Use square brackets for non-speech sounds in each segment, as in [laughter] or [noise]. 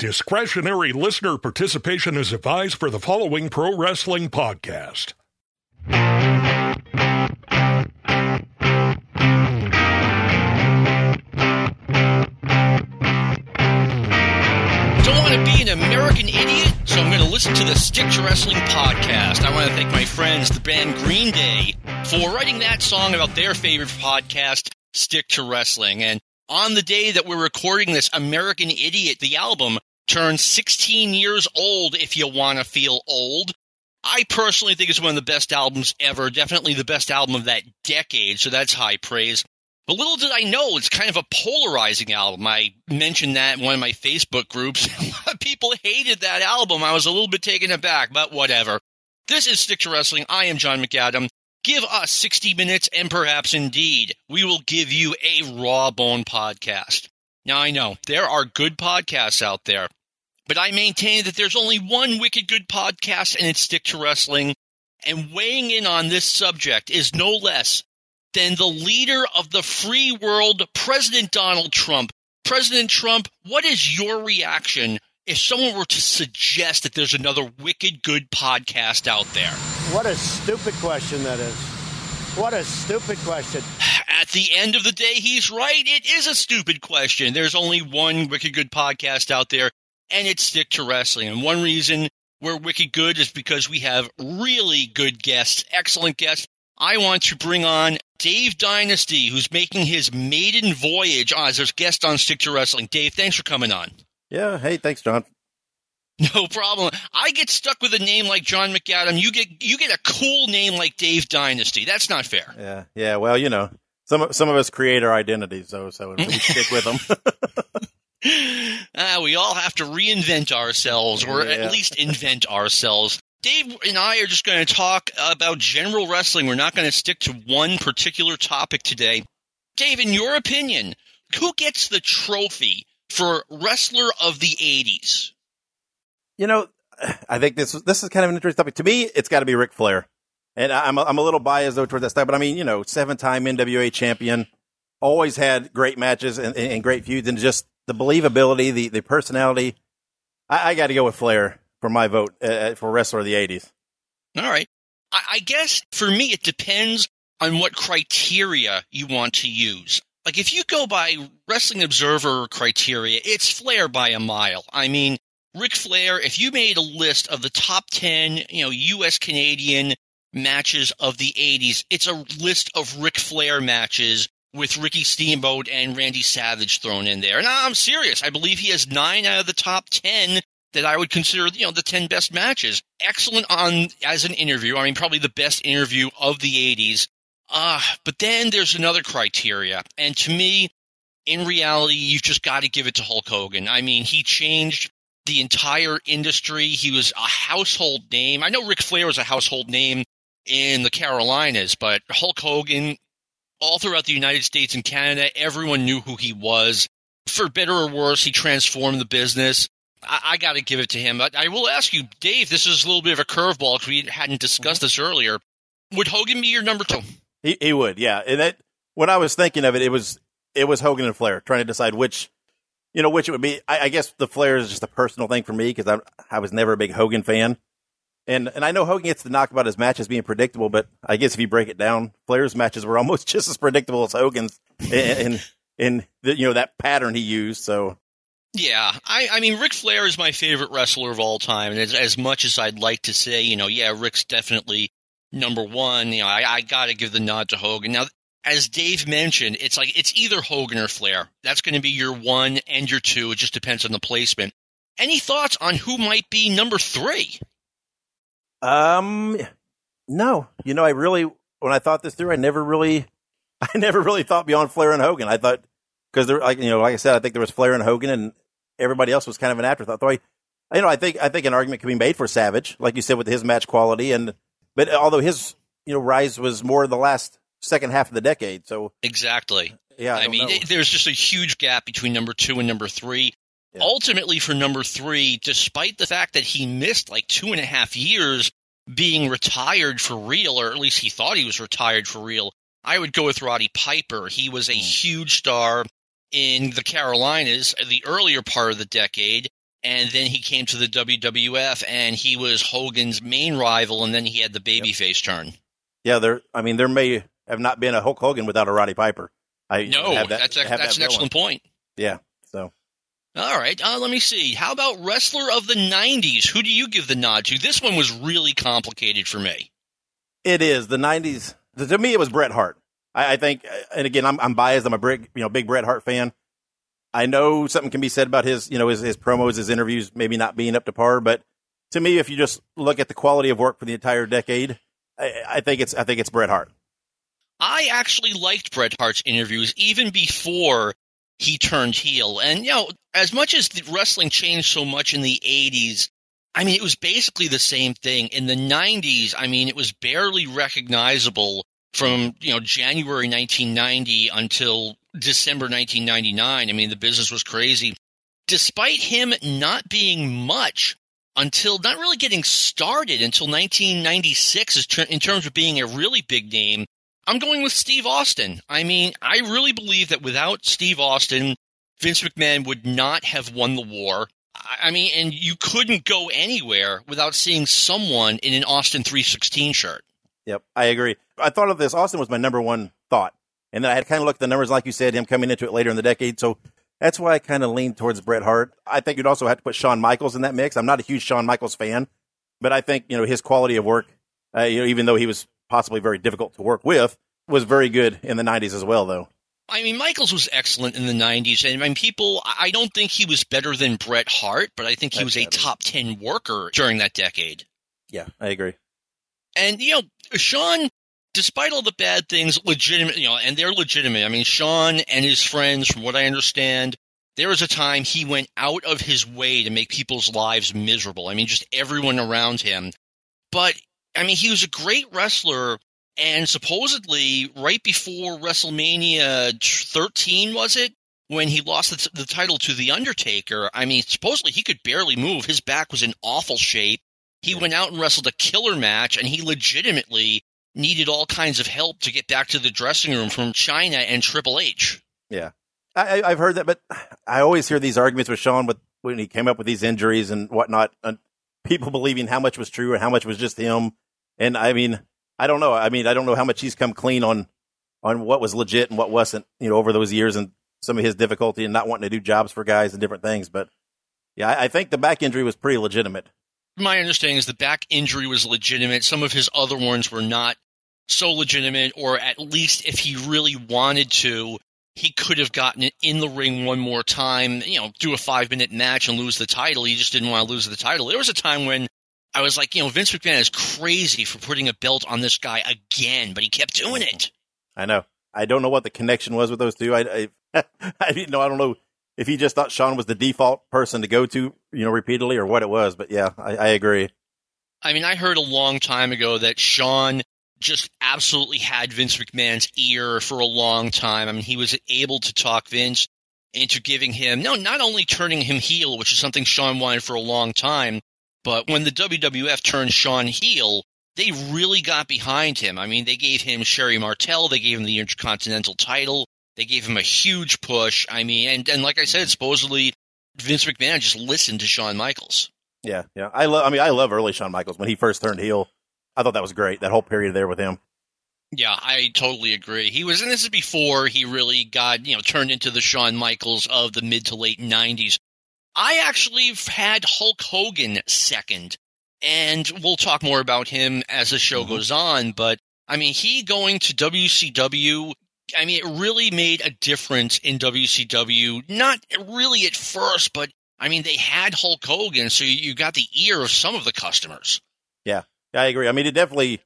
Discretionary listener participation is advised for the following pro wrestling podcast. Don't want to be an American idiot, so I'm going to listen to the Stick to Wrestling podcast. I want to thank my friends, the band Green Day, for writing that song about their favorite podcast, Stick to Wrestling. And on the day that we're recording this, American Idiot, the album, turns 16 years old if you want to feel old. I personally think it's one of the best albums ever, definitely the best album of that decade, so that's high praise. But little did I know, it's kind of a polarizing album. I mentioned that in one of my Facebook groups. [laughs] People hated that album. I was a little bit taken aback, but whatever. This is Stick to Wrestling. I am John McAdam. Give us 60 minutes, and perhaps indeed, we will give you a raw bone podcast. Now, I know there are good podcasts out there, but I maintain that there's only one wicked good podcast, and it's Stick to Wrestling. And weighing in on this subject is no less than the leader of the free world, President Donald Trump. President Trump, what is your reaction if someone were to suggest that there's another wicked good podcast out there? What a stupid question that is. What a stupid question. At the end of the day, he's right. It is a stupid question. There's only one wicked good podcast out there, and it's Stick to Wrestling. And one reason we're wicked good is because we have really good guests, excellent guests. I want to bring on Dave Dynasty, who's making his maiden voyage as a guest on Stick to Wrestling. Dave, thanks for coming on. Yeah. Hey, thanks, John. [laughs] No problem. I get stuck with a name like John McAdam. You get you get a cool name like Dave Dynasty. That's not fair. Yeah. Yeah. Well, you know, some some of us create our identities, though, so we stick with them. [laughs] [laughs] uh, we all have to reinvent ourselves, or Yeah. at least invent ourselves. Dave and I are just going to talk about general wrestling. We're not going to stick to one particular topic today. Dave, in your opinion, who gets the trophy for wrestler of the 80s? you know, I think this this is kind of an interesting topic. To me, it's got to be Ric Flair, and I'm a, I'm a little biased though towards that stuff. But I mean, you know, seven time NWA champion, always had great matches and, and, and great feuds, and just the believability, the the personality. I, I got to go with Flair for my vote uh, for wrestler of the '80s. All right. I, I guess for me, it depends on what criteria you want to use. Like if you go by Wrestling Observer criteria, it's Flair by a mile. I mean, Ric Flair, if you made a list of the top 10, you know, US Canadian matches of the 80s, it's a list of Ric Flair matches with Ricky Steamboat and Randy Savage thrown in there. And I'm serious. I believe he has nine out of the top 10 that I would consider, you know, the 10 best matches. Excellent on as an interview. I mean, probably the best interview of the 80s. Uh, but then there's another criteria. And to me, in reality, you've just got to give it to Hulk Hogan. I mean, he changed the entire industry. He was a household name. I know Ric Flair was a household name in the Carolinas, but Hulk Hogan, all throughout the United States and Canada, everyone knew who he was. For better or worse, he transformed the business. I, I got to give it to him. But I will ask you, Dave, this is a little bit of a curveball because we hadn't discussed mm-hmm. this earlier. Would Hogan be your number two? He he would, yeah. And that when I was thinking of it, it was it was Hogan and Flair trying to decide which, you know, which it would be. I, I guess the Flair is just a personal thing for me because I I was never a big Hogan fan, and and I know Hogan gets the knock about his matches being predictable, but I guess if you break it down, Flair's matches were almost [laughs] just as predictable as Hogan's, in in the, you know that pattern he used. So Yeah, I, I mean, Ric Flair is my favorite wrestler of all time, and as, as much as I'd like to say, you know, yeah, Ric's definitely number one. You know, I, I got to give the nod to Hogan. Now, as Dave mentioned, it's like it's either Hogan or Flair. That's going to be your one and your two. It just depends on the placement. Any thoughts on who might be number three? Um, no, you know, I really when I thought this through, I never really, [laughs] I never really thought beyond Flair and Hogan. I thought because there, like you know, like I said, I think there was Flair and Hogan, and everybody else was kind of an afterthought. Though I, you know, I think I think an argument can be made for Savage, like you said, with his match quality, and but although his you know rise was more the last second half of the decade, so Exactly. yeah, I, I, mean, know. there's just a huge gap between number two and number three. Yeah. Ultimately, for number three, despite the fact that he missed like two and a half years being retired for real, or at least he thought he was retired for real, I would go with Roddy Piper. He was a hmm. huge star in the Carolinas, uh, the earlier part of the decade. and then he came to the WWF, and he was Hogan's main rival, and then he had the babyface turn. Yeah, there. I mean, there may have not been a Hulk Hogan without a Roddy Piper. I No, have that- that's that's that an excellent point. Yeah. All right, uh, let me see. How about wrestler of the '90s? Who do you give the nod to? This one was really complicated for me. it is the '90s. To me, it was Bret Hart. I, I think, and again, I'm, I'm biased. I'm a big, you know, big Bret Hart fan. I know something can be said about his, you know, his, his promos, his interviews, maybe not being up to par. But to me, if you just look at the quality of work for the entire decade, I, I think it's, I think it's Bret Hart. I actually liked Bret Hart's interviews even before he turned heel. And, you know, as much as the wrestling changed so much in the 80s, I mean, it was basically the same thing. In the 90s, I mean, it was barely recognizable from, you know, January 1990 until December 1999. I mean, the business was crazy. Despite him not being much until not really getting started until 1996 in terms of being a really big name, I'm going with Steve Austin. I mean, I really believe that without Steve Austin, Vince McMahon would not have won the war. I mean, and you couldn't go anywhere without seeing someone in an Austin 316 shirt. Yep, I agree. I thought of this. Austin was my number one thought, and then I had kind of looked at the numbers, like you said, him coming into it later in the decade. So that's why I kind of leaned towards Bret Hart. I think you'd also have to put Shawn Michaels in that mix. I'm not a huge Shawn Michaels fan, but I think you know his quality of work, uh, you know, even though he was possibly very difficult to work with, was very good in the '90s as well. Though, I mean, Michaels was excellent in the 90s. And I mean, people, I don't think he was better than Bret Hart, but I think he That's was a top 10 worker during that decade. yeah, I agree. And you know, Shawn, despite all the bad things, legitimate, you know, and they're legitimate. I mean, Shawn and his friends, from what I understand, there was a time he went out of his way to make people's lives miserable. I mean, just everyone around him. But I mean, he was a great wrestler, and supposedly right before WrestleMania 13, was it? When he lost the, the title to The Undertaker, I mean, supposedly he could barely move. His back was in awful shape. He went out and wrestled a killer match, and he legitimately needed all kinds of help to get back to the dressing room from Chyna and Triple H. Yeah, I, I- I've heard that, but I always hear these arguments with Shawn with when he came up with these injuries and whatnot, and people believing how much was true and how much was just him. And I mean, I don't know. I mean, I don't know how much he's come clean on on what was legit and what wasn't. You know, over those years and some of his difficulty and not wanting to do jobs for guys and different things. But yeah, I, I think the back injury was pretty legitimate. My understanding is the back injury was legitimate. Some of his other ones were not so legitimate, or at least if he really wanted to, he could have gotten it in the ring one more time, you know, do a five minute match and lose the title. He just didn't want to lose the title. There was a time when I was like, you know, Vince McMahon is crazy for putting a belt on this guy again, but he kept doing it. I know. I don't know what the connection was with those two. I, I, [laughs] I didn't know. I don't know if he just thought Shawn was the default person to go to, you know, repeatedly or what it was. But yeah, I, I agree. I mean, I heard a long time ago that Shawn just absolutely had Vince McMahon's ear for a long time. I mean, he was able to talk Vince into giving him, no, not only turning him heel, which is something Shawn wanted for a long time, but when the WWF turned Shawn heel, they really got behind him. I mean, they gave him Sherri Martel, they gave him the Intercontinental title, they gave him a huge push. I mean, and, and like I said, supposedly Vince McMahon just listened to Shawn Michaels. Yeah, yeah. I love. I mean, I love early Shawn Michaels when he first turned heel. I thought that was great. That whole period there with him. Yeah, I totally agree. He was, and this is before he really got, you know, turned into the Shawn Michaels of the mid to late 90s. I actually had Hulk Hogan second, and we'll talk more about him as the show Mhm. goes on, but I mean, he going to WCW, I mean, it really made a difference in WCW. Not really at first, but I mean, they had Hulk Hogan, so you got the ear of some of the customers. Yeah, I agree. I mean, it definitely.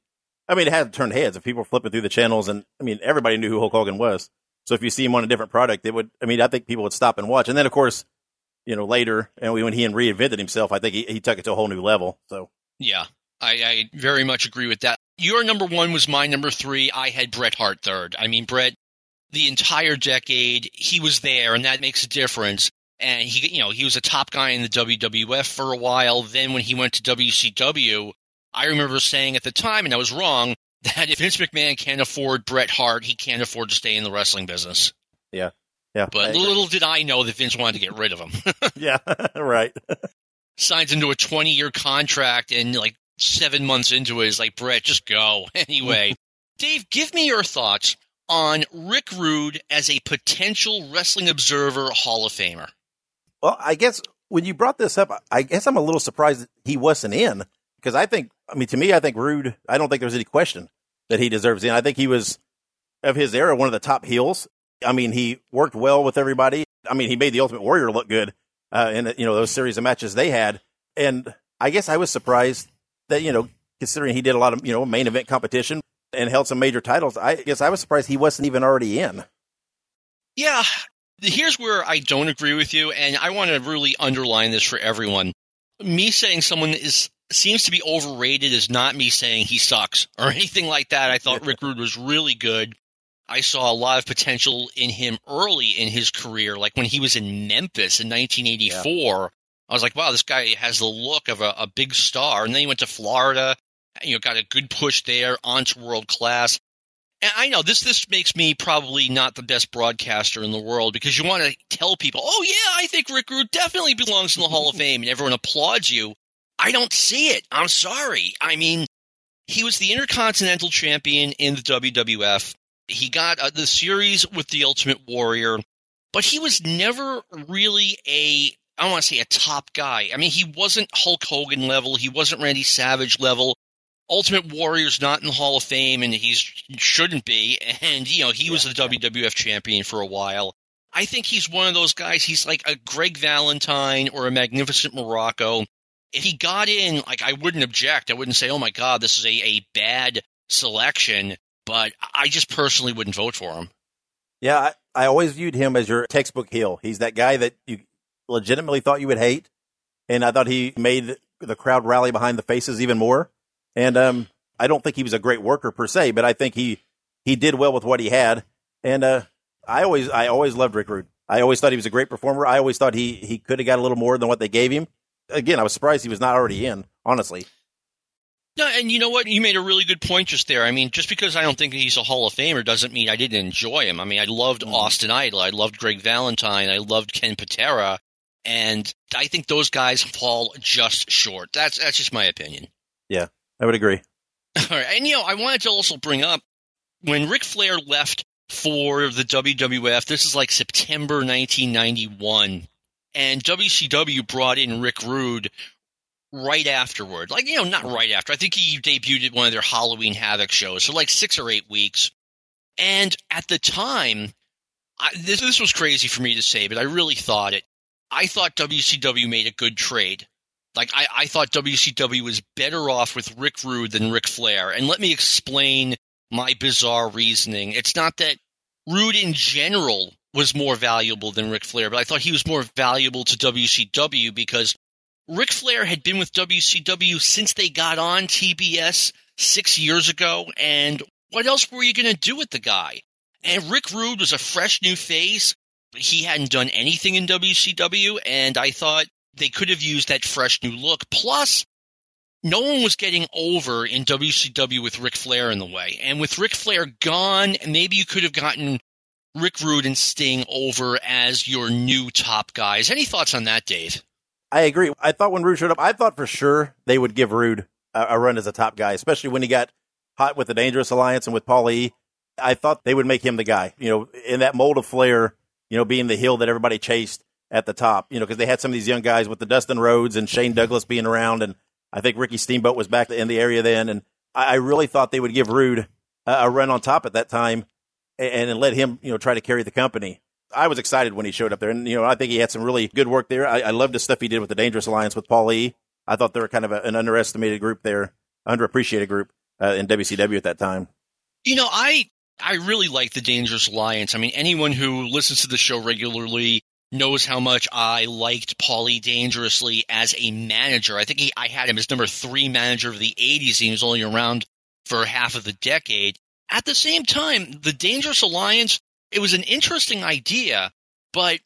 I mean, it had turned heads if people were flipping through the channels, and I mean, everybody knew who Hulk Hogan was. So if you see him on a different product, it would. I mean, I think people would stop and watch. And then, of course, you know, later, and when he reinvented himself, I think he, he took it to a whole new level. So Yeah, I, I very much agree with that. Your number one was my number three. I had Bret Hart third. I mean, Bret, the entire decade, he was there, and that makes a difference. And he, you know, he was a top guy in the WWF for a while. Then when he went to WCW, I remember saying at the time, and I was wrong, [laughs] that if Vince McMahon can't afford Bret Hart, he can't afford to stay in the wrestling business. yeah, Yeah. But little did I know that Vince wanted to get rid of him. [laughs] [laughs] yeah, right. Signs into a 20 year contract and like seven months into it is like, Bret, just go. Anyway, Dave, give me your thoughts on Rick Rude as a potential Wrestling Observer Hall of Famer. Well, I guess when you brought this up, I guess I'm a little surprised he wasn't in because I think, I mean, to me, I think Rude, I don't think there's any question that he deserves in. I think he was of his era one of the top heels. I mean, he worked well with everybody. I mean, he made the Ultimate Warrior look good uh, in you know those series of matches they had, and I guess I was surprised that you know considering he did a lot of you know main event competition and held some major titles. I guess I was surprised he wasn't even already in. Yeah, here's where I don't agree with you, and I want to really underline this for everyone. Me saying someone is seems to be overrated is not me saying he sucks or [laughs] anything like that. I thought Rick Rude was really good. I saw a lot of potential in him early in his career, like when he was in Memphis in 1984. Yeah. I was like, wow, this guy has the look of a, a big star. And then he went to Florida, you know, got a good push there onto world class. And I know this this makes me probably not the best broadcaster in the world because you want to tell people, oh yeah, I think Rick Rude definitely belongs in the Hall of [laughs] Fame, and everyone applauds you. I don't see it. I'm sorry. I mean, he was the Intercontinental Champion in the WWF. He got uh, the series with the Ultimate Warrior, but he was never really a I don't want to say a top guy. I mean, he wasn't Hulk Hogan level. He wasn't Randy Savage level. Ultimate Warrior's not in the Hall of Fame, and he shouldn't be. And you know, he was the WWF champion for a while. I think he's one of those guys. He's like a Greg Valentine or a Magnificent Muraco. If he got in, like I wouldn't object. I wouldn't say, "Oh my God, this is a, a bad selection." but I just personally wouldn't vote for him. Yeah, I, I always viewed him as your textbook heel. He's that guy that you legitimately thought you would hate, and I thought he made the crowd rally behind the faces even more. And um, I don't think he was a great worker per se, but I think he he did well with what he had. And uh, I always I always loved Rick Rude. I always thought he was a great performer. I always thought he he could have got a little more than what they gave him. Again, I was surprised he was not already in. Honestly. No, and you know what? You made a really good point just there. I mean, just because I don't think he's a Hall of Famer doesn't mean I didn't enjoy him. I mean, I loved mm-hmm. Austin Idol. I loved Greg Valentine. I loved Ken Patera. And I think those guys fall just short. That's that's just my opinion. Yeah, I would agree. [laughs] All right. And, you know, I wanted to also bring up when Ric Flair left for the WWF, this is like September 1991, and WCW brought in Rick Rude right afterward. Like, you know, not right after. I think he debuted at one of their Halloween Havoc shows, so like six or eight weeks. And at the time, I, this, this was crazy for me to say, but I really thought it. I thought WCW made a good trade. Like, I, I thought WCW was better off with Rick Rude than Ric Flair. And let me explain my bizarre reasoning. It's not that Rude in general was more valuable than Ric Flair, but I thought he was more valuable to WCW because Ric Flair had been with WCW since they got on TBS six years ago, and what else were you going to do with the guy? And Rick Rude was a fresh new face. He hadn't done anything in WCW, and I thought they could have used that fresh new look. Plus, no one was getting over in WCW with Ric Flair in the way. And with Ric Flair gone, maybe you could have gotten Rick Rude and Sting over as your new top guys. Any thoughts on that, Dave? I agree. I thought when Rude showed up, I thought for sure they would give Rude a, a run as a top guy, especially when he got hot with the Dangerous Alliance and with Paul E. I thought they would make him the guy, you know, in that mold of Flair, you know, being the heel that everybody chased at the top, you know, because they had some of these young guys with the Dustin Rhodes and Shane Douglas being around. And I think Ricky Steamboat was back in the area then. And I, I really thought they would give Rude a, a run on top at that time and, and let him, you know, try to carry the company. I was excited when he showed up there, and you know I think he had some really good work there. I, I loved the stuff he did with the Dangerous Alliance with Paul E. I thought they were kind of a, an underestimated group there, underappreciated group uh, in WCW at that time. You know, I I really like the Dangerous Alliance. I mean, anyone who listens to the show regularly knows how much I liked Paulie Dangerously as a manager. I think he, I had him as number three manager of the 80s. and He was only around for half of the decade. At the same time, the Dangerous Alliance it was an interesting idea, but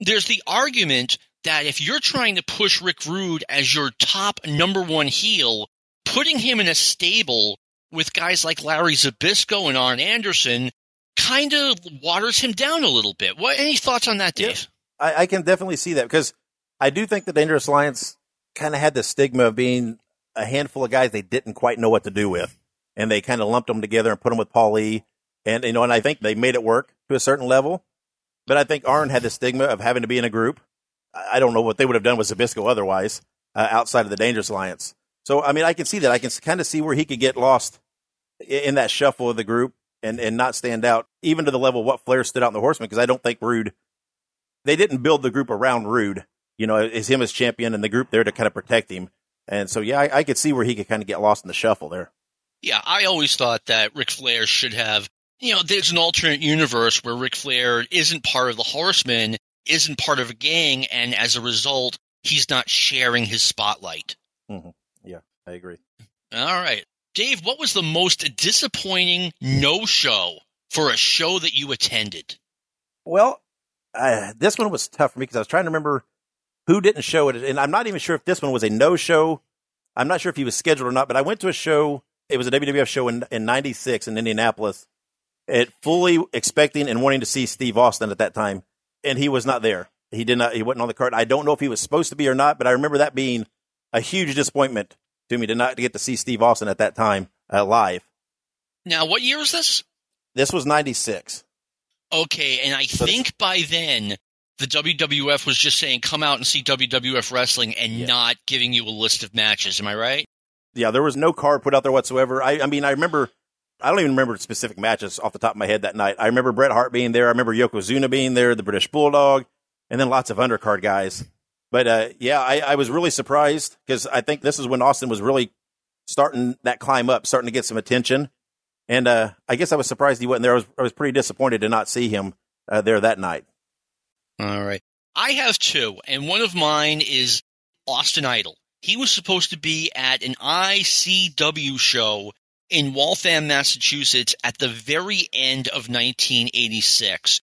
there's the argument that if you're trying to push Rick Rude as your top number one heel, putting him in a stable with guys like Larry Zbyszko and Arn Anderson, kind of waters him down a little bit. What any thoughts on that, Dave? Yeah, I, I, can definitely see that because I do think the Dangerous Alliance kind of had the stigma of being a handful of guys they didn't quite know what to do with, and they kind of lumped them together and put them with Paul Lee, and you know, and I think they made it work to a certain level. But I think Arn had the stigma of having to be in a group. I don't know what they would have done with Zbyszko otherwise, uh, outside of the Dangerous Alliance. So, I mean, I can see that. I can kind of see where he could get lost in that shuffle of the group and, and not stand out, even to the level of what Flair stood out in the Horsemen, because I don't think Rude, they didn't build the group around Rude, you know, as him as champion and the group there to kind of protect him. And so, yeah, I, I could see where he could kind of get lost in the shuffle there. Yeah, I always thought that Ric Flair should have, you know, there's an alternate universe where Ric Flair isn't part of the Horsemen, isn't part of a gang, and as a result, he's not sharing his spotlight. Mm-hmm. Yeah, I agree. All right. Dave, what was the most disappointing no show for a show that you attended? Well, uh, this one was tough for me because I was trying to remember who didn't show it. And I'm not even sure if this one was a no show. I'm not sure if he was scheduled or not, but I went to a show. It was a WWF show in, in 96 in Indianapolis. It fully expecting and wanting to see Steve Austin at that time. And he was not there. He did not, he wasn't on the card. I don't know if he was supposed to be or not, but I remember that being a huge disappointment to me to not get to see Steve Austin at that time uh, live. Now, what year is this? This was 96. Okay, and I so think by then the WWF was just saying come out and see WWF wrestling and yeah. not giving you a list of matches. Am I right? Yeah, there was no card put out there whatsoever. I, I mean, I remember, I don't even remember specific matches off the top of my head that night. I remember Bret Hart being there. I remember Yokozuna being there, the British Bulldog, and then lots of undercard guys. But uh, yeah, I, I, was really surprised because I think this is when Austin was really starting that climb up, starting to get some attention. And uh, I guess I was surprised he wasn't there. I was, I was pretty disappointed to not see him uh, there that night. All right. I have two, and one of mine is Austin Idol. He was supposed to be at an ICW show in Waltham, Massachusetts at the very end of 1986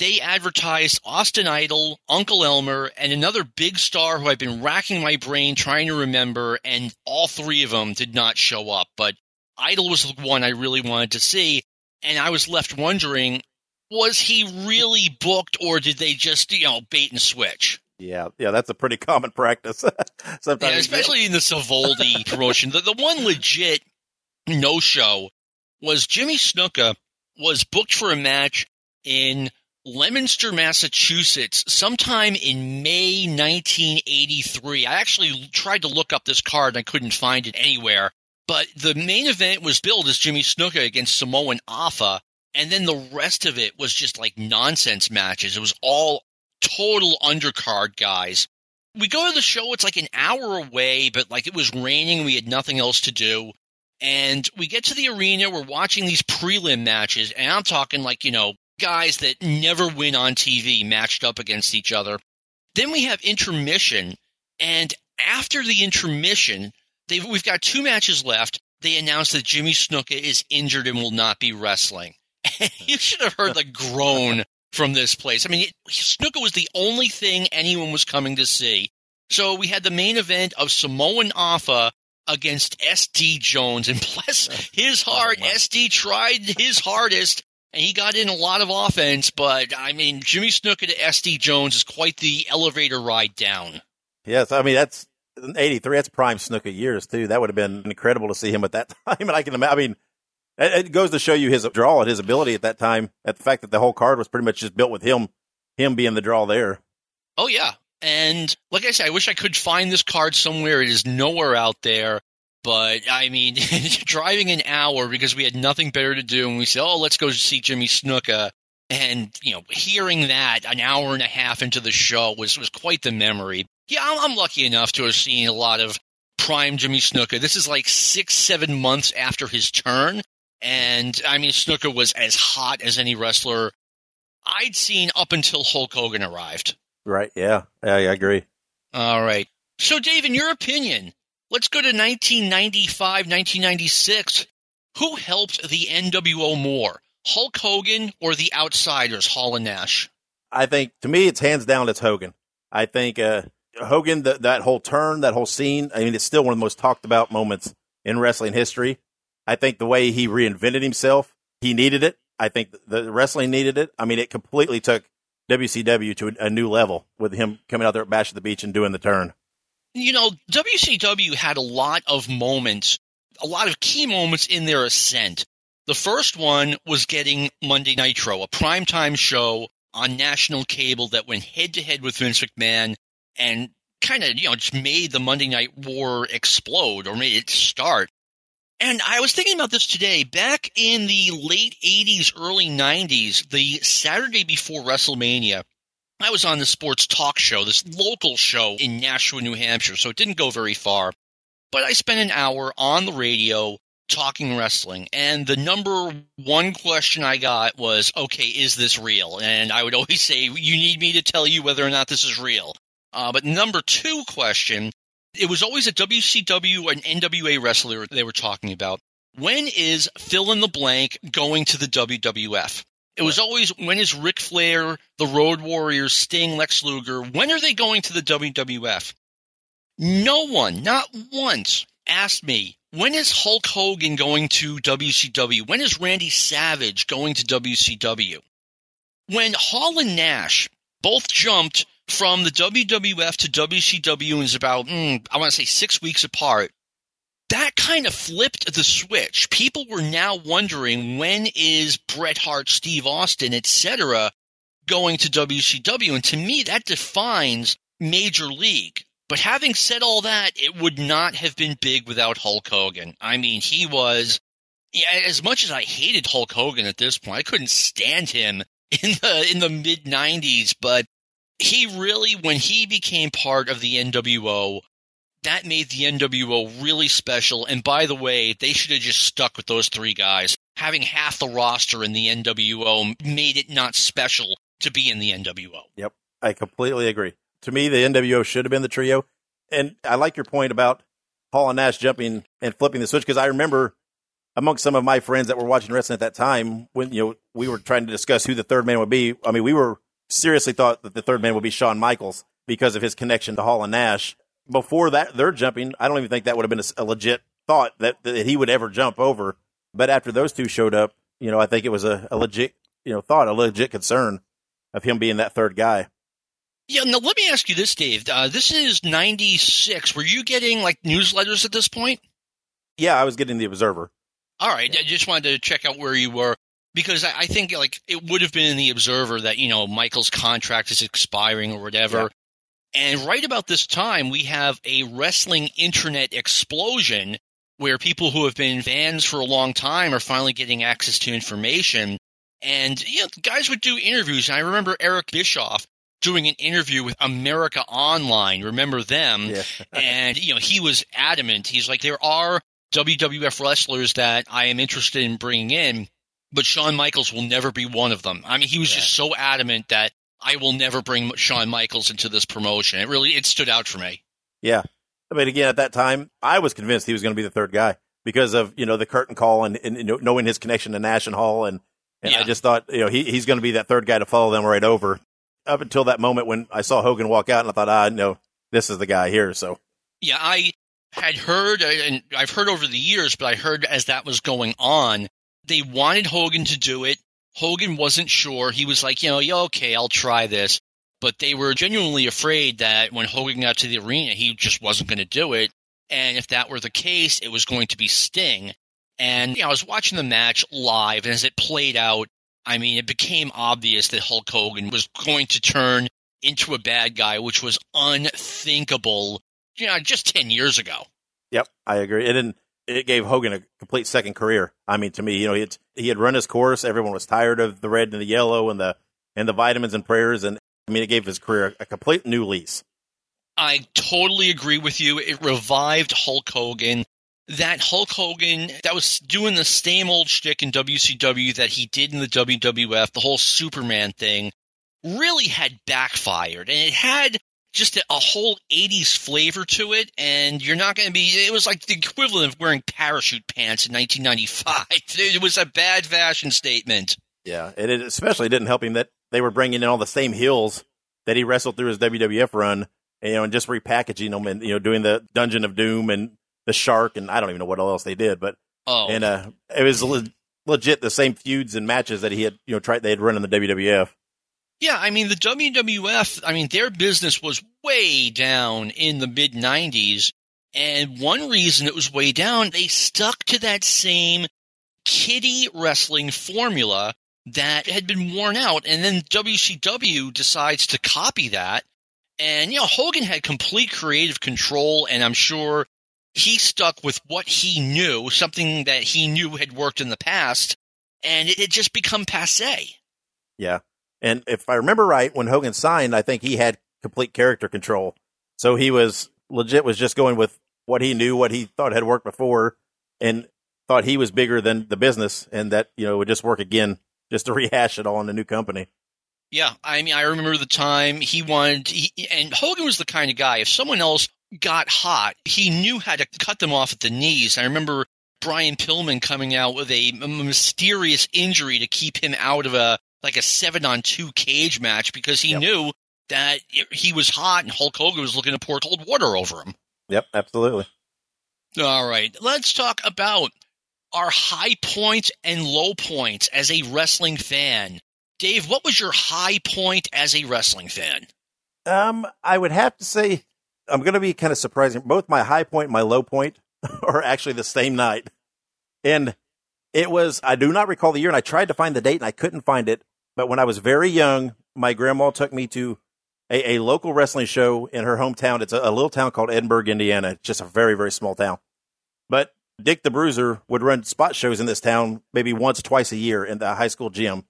they advertised Austin Idol, Uncle Elmer, and another big star who I've been racking my brain trying to remember, and all three of them did not show up. But Idol was the one I really wanted to see, and I was left wondering was he really booked or did they just, you know, bait and switch? Yeah, yeah, that's a pretty [laughs] common practice. [laughs] Sometimes, yeah, especially in the Savoldi [laughs] promotion. The, the one legit no show was Jimmy Snuka was booked for a match in Leominster, Massachusetts, sometime in May 1983. I actually tried to look up this card and I couldn't find it anywhere. But the main event was billed as Jimmy Snuka against Samoan Afa, and then the rest of it was just like nonsense matches. It was all total undercard guys. We go to the show, it's like an hour away, but like it was raining, we had nothing else to do. And we get to the arena, we're watching these prelim matches, and I'm talking like, you know, guys that never win on TV matched up against each other. Then we have intermission, and after the intermission, we've got two matches left. They announced that Jimmy Snuka is injured and will not be wrestling. [laughs] you should have heard the groan from this place. I mean, it, Snuka was the only thing anyone was coming to see. So we had the main event of Samoan Afa against SD Jones, and [laughs] bless his oh, heart, SD tried his hardest and he got in a lot of offense, but I mean, Jimmy Snuka to SD Jones is quite the elevator ride down. Yes, I mean that's '83. That's prime Snuka years too. That would have been incredible to see him at that [laughs] time. And I can imagine. I mean, it goes to show you his draw and his ability at that time. At the fact that the whole card was pretty much just built with him, him being the draw there. Oh yeah, and like I said, I wish I could find this card somewhere. It is nowhere out there. But I mean, [laughs] driving an hour because we had nothing better to do, and we said, "Oh, let's go see Jimmy Snuka." And you know, hearing that an hour and a half into the show was was quite the memory. Yeah, I'm, I'm lucky enough to have seen a lot of prime Jimmy Snuka. This is like six, seven months after his turn, and I mean, Snuka was as hot as any wrestler I'd seen up until Hulk Hogan arrived. Right. Yeah. Yeah, I agree. All right. So, Dave, in your opinion, Let's go to 1995, 1996. Who helped the NWO more, Hulk Hogan or the Outsiders, Hall and Nash? I think to me, it's hands down. It's Hogan. I think uh, Hogan, the, that whole turn, that whole scene. I mean, it's still one of the most talked about moments in wrestling history. I think the way he reinvented himself, he needed it. I think the wrestling needed it. I mean, it completely took WCW to a, new level with him coming out there at Bash at the Beach and doing the turn. You know, WCW had a lot of moments, a lot of key moments in their ascent. The first one was getting Monday Nitro, a primetime show on national cable that went head to head with Vince McMahon and kind of, you know, just made the Monday Night War explode or made it start. And I was thinking about this today. Back in the late 80s, early 90s, the Saturday before WrestleMania, I was on the sports talk show, this local show in Nashua, New Hampshire, so it didn't go very far. But I spent an hour on the radio talking wrestling, and the number one question I got was, okay, is this real? And I would [laughs] always say, you need me to tell you whether or not this is real. Uh, but number two question it was always a WCW or an NWA wrestler they were talking about. When is fill in the blank going to the WWF? It was always when is Ric Flair, the Road Warriors, Sting, Lex Luger, when are they going to the WWF? No one, not once, asked me, when is Hulk Hogan going to WCW? When is Randy Savage going to WCW? When Hall and Nash both jumped from the WWF to WCW is about, mm, I want to say six weeks apart. That kind of flipped the switch. People were now wondering when is Bret Hart, Steve Austin, etc., going to WCW. And to me, that defines Major League. But having said all that, it would not have been big without Hulk Hogan. I mean, he was, as much as I hated Hulk Hogan at this point, I couldn't stand him [laughs] in the in the mid '90s. But he really, when he became part of the NWO, that made the NWO really special. And by the way, they should have just stuck with those three guys. Having half the roster in the NWO made it not special to be in the NWO. Yep, I completely agree. To me, the NWO should have been the trio. And I like your point about Hall and Nash jumping and flipping the switch because I remember amongst some of my friends that were watching wrestling at that time when you know we were trying to discuss who the third man would be. I mean, we were seriously thought that the third man would be Shawn Michaels because of his connection to Hall and Nash. Before that, they're jumping. I don't even think that would have been a, a legit thought that, that he would ever jump over. But after those two showed up, you know, I think it was a, a legit, you know, thought, a legit concern of him being that third guy. Yeah, now let me ask you this, Dave. Uh, this is 96. Were you getting like newsletters at this point? Yeah, I was getting the Observer. All right. I just wanted to check out where you were because I, I, think like it would have been in the Observer that you know Michael's contract is expiring or whatever. Yeah. And right about this time, we have a wrestling internet explosion where people who have been fans for a long time are finally getting access to information. And you know, guys would do interviews. And I remember Eric Bischoff doing an interview with America Online. Remember them? Yeah. [laughs] and you know, he was adamant. He's like, there are WWF wrestlers that I am interested in bringing in but Shawn Michaels will never be one of them. I mean, he was yeah. just so adamant that I will never bring Shawn Michaels into this promotion. It really it stood out for me. Yeah, I mean, again, at that time, I was convinced he was going to be the third guy because of you know the curtain call and, and knowing his connection to Nash and Hall, and and yeah. I just thought you know he, he's going to be that third guy to follow them right over. Up until that moment when I saw Hogan walk out, and I thought, ah, no, this is the guy here. So yeah, I had heard, and I've heard over the years, but I heard as that was going on they wanted Hogan to do it. Hogan wasn't sure. He was like, you know, yeah, okay, I'll try this. But they were genuinely afraid that when Hogan got to the arena, he just wasn't going to do it. And if that were the case, it was going to be Sting. And you know, I was watching the match live, and as it played out, I mean, it became obvious that Hulk Hogan was going to turn into a bad guy, which was unthinkable, you know, just 10 years ago. Yep, I agree. It didn't it gave Hogan a complete second career. I mean, to me, you know, he had, he had run his course. Everyone was tired of the red and the yellow and the and the vitamins and prayers, and I mean, it gave his career a complete new lease. I totally agree with you. It revived Hulk Hogan. That Hulk Hogan that was doing the same old shtick in WCW that he did in the WWF, the whole Superman thing, really had backfired, and it had just a, whole 80s flavor to it and you're not going to be it was like the equivalent of wearing parachute pants in 1995 [laughs] it was a bad fashion statement. Yeah and it especially didn't help him that they were bringing in all the same heels that he wrestled through his WWF run you know and just repackaging them and you know doing the Dungeon of Doom and the Shark and I don't even know what else they did but oh. and uh it was legit the same feuds and matches that he had, you know, tried they had run in the WWF. Yeah, I mean the WWF, I mean their business was way down in the mid 90s and one reason it was way down, they stuck to that same kiddie wrestling formula that had been worn out and then WCW decides to copy that and you know Hogan had complete creative control and I'm sure he stuck with what he knew, something that he knew had worked in the past, and it had just become passe. Yeah. And if I remember right, when Hogan signed, I think he had complete character control. So he was legit was just going with what he knew, what he thought had worked before, and thought he was bigger than the business and that, you know, would just work again just to [laughs] rehash it all in the new company. Yeah, I mean, I remember the time he wanted, he, and Hogan was the kind of guy. If someone else got hot, he knew how to cut them off at the knees. I remember Brian Pillman coming out with a mysterious injury to keep him out of a like a seven on two cage match because he yep. knew that he was hot and Hulk Hogan was looking to pour cold water over him. Yep, absolutely. All right, let's talk about our high points and low points as a wrestling fan. Dave, what was your high point as a wrestling fan? Um, I would have to say I'm going to be kind of surprising. Both my high point and my low point [laughs] are actually the same night. And it was, I do not recall the year, and I tried to find the date and I couldn't find it. But when I was very young, my grandma took me to a, a local wrestling show in her hometown. It's a, a, little town called Edinburgh, Indiana. It's just a very, very small town. But Dick the Bruiser would run spot shows in this town maybe once, twice a year in the high school gym.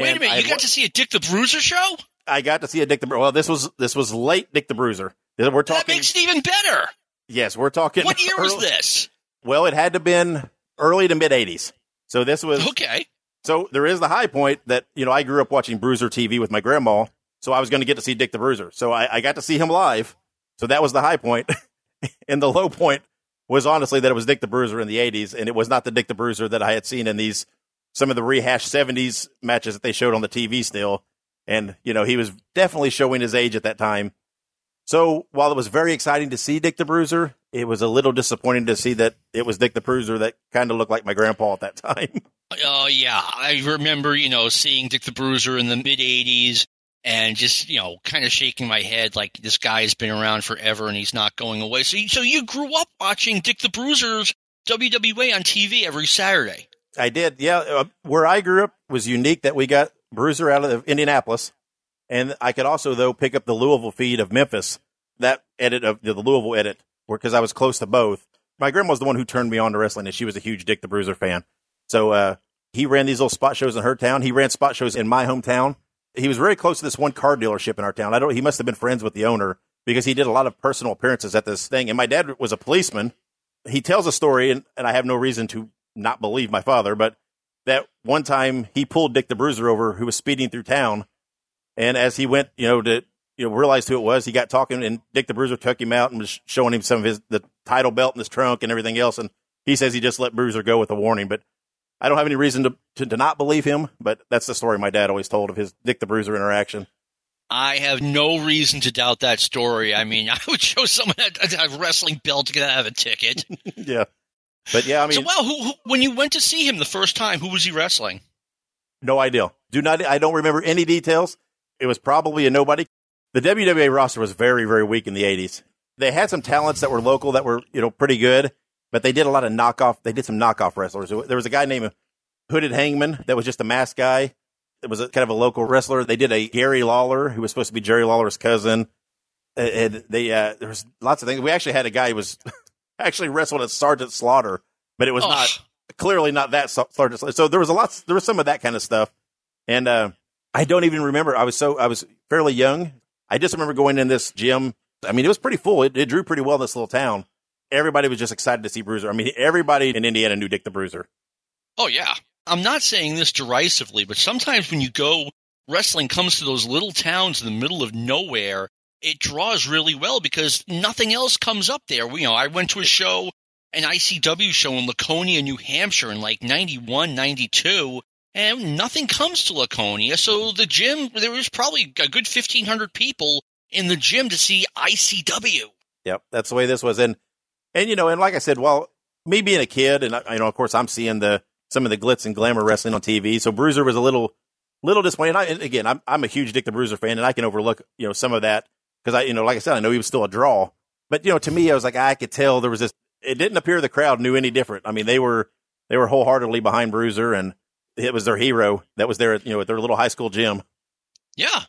Wait and a minute, you got to see a Dick the Bruiser show? I got to see a Dick the Bruiser. Well, this was this was late Dick the Bruiser. We're talking. That makes it even better. Yes, we're talking. What year early, was this? Well, it had to have been early to mid '80s. So this was okay. So there is the high point that you know I grew up watching Bruiser TV with my grandma, so I was going to get to see Dick the Bruiser. So I, I got to see him live. So that was the high point. [laughs] and the low point was honestly that it was Dick the Bruiser in the '80s, and it was not the Dick the Bruiser that I had seen in these some of the rehashed '70s matches that they showed on the TV still. And you know he was definitely showing his age at that time so while it was very exciting to see Dick the Bruiser, it was a little disappointing to see that it was Dick the Bruiser that kind of looked like my grandpa at that [laughs] time. Oh yeah, I remember you know seeing Dick the Bruiser in the mid '80s and just you know kind of shaking my head like this guy has been around forever and he's not going away. So so you grew up watching Dick the Bruiser's WWA on TV every Saturday. I did, yeah. Uh, where I grew up was unique that we got Bruiser out of Indianapolis, and I could also, though, pick up the Louisville feed of Memphis, that edit of the Louisville edit, because I was close to both. My grandma was the one who turned me on to wrestling, and she was a huge Dick the Bruiser fan. So uh, he ran these little spot shows in her town. He ran spot shows in my hometown. He was very close to this one car dealership in our town. I don't. He must have been friends with the owner because he did a lot of personal appearances at this thing. And my dad was a policeman. He tells a story, and, and I have no reason to not believe my father, but that one time he pulled Dick the Bruiser over, who was speeding through town, and as he went, you know, to you know realized who it was, he got talking, and Dick the Bruiser took him out and was showing him some of his the title belt in his trunk and everything else. And he says he just let Bruiser go with a warning, but I don't have any reason to, to, to not believe him. But that's the story my dad always told of his Dick the Bruiser interaction. I have no reason to doubt that story. I mean, [laughs] I would show someone a, a wrestling belt to get out of a ticket. [laughs] [laughs] yeah, but yeah, I mean, so well, who, who, when you went to see him the first time, who was he wrestling? No idea. Do not. I don't remember any details. It was probably a nobody. The WWA roster was very, very weak in the 80s. They had some talents that were local that were, you know, pretty good, but they did a lot of knockoff. They did some knockoff wrestlers. There was a guy named Hooded Hangman that was just a mask guy. It was a, kind of a local wrestler. They did a Gary Lawler who was supposed to be Jerry Lawler's cousin. And they, uh, there was lots of things. We actually had a guy who was [laughs] actually wrestled at Sergeant Slaughter, but it was oh. not clearly not that Sergeant Slaughter. So there was a lot, there was some of that kind of stuff. And, uh, I don't even remember. I was so I was fairly young. I just remember going in this gym. I mean, it was pretty full. It, it drew pretty well in this little town. Everybody was just excited to see Bruiser. I mean, everybody in Indiana knew Dick the Bruiser. Oh yeah. I'm not saying this derisively, but sometimes when you go wrestling comes to those little towns in the middle of nowhere, it draws really well because nothing else comes up there. You know, I went to a show, an ICW show in Laconia, New Hampshire in like 91, 92, and nothing comes to Laconia. So the gym, there was probably a good 1,500 people in the gym to see ICW. Yep, that's the way this was. And, and you know, and like I said, well, me being a kid, and you know, of course, I'm seeing the some of the glitz and glamour wrestling on TV. So Bruiser was a little little disappointed. I, and again, I'm I'm a huge Dick the Bruiser fan, and I can overlook you know some of that because I you know like I said, I know he was still a draw, but you know to me, I was like I could tell there was this. It didn't appear the crowd knew any different. I mean, they were they were wholeheartedly behind Bruiser, and it was their hero that was there, you know, at their little high school gym. Yeah,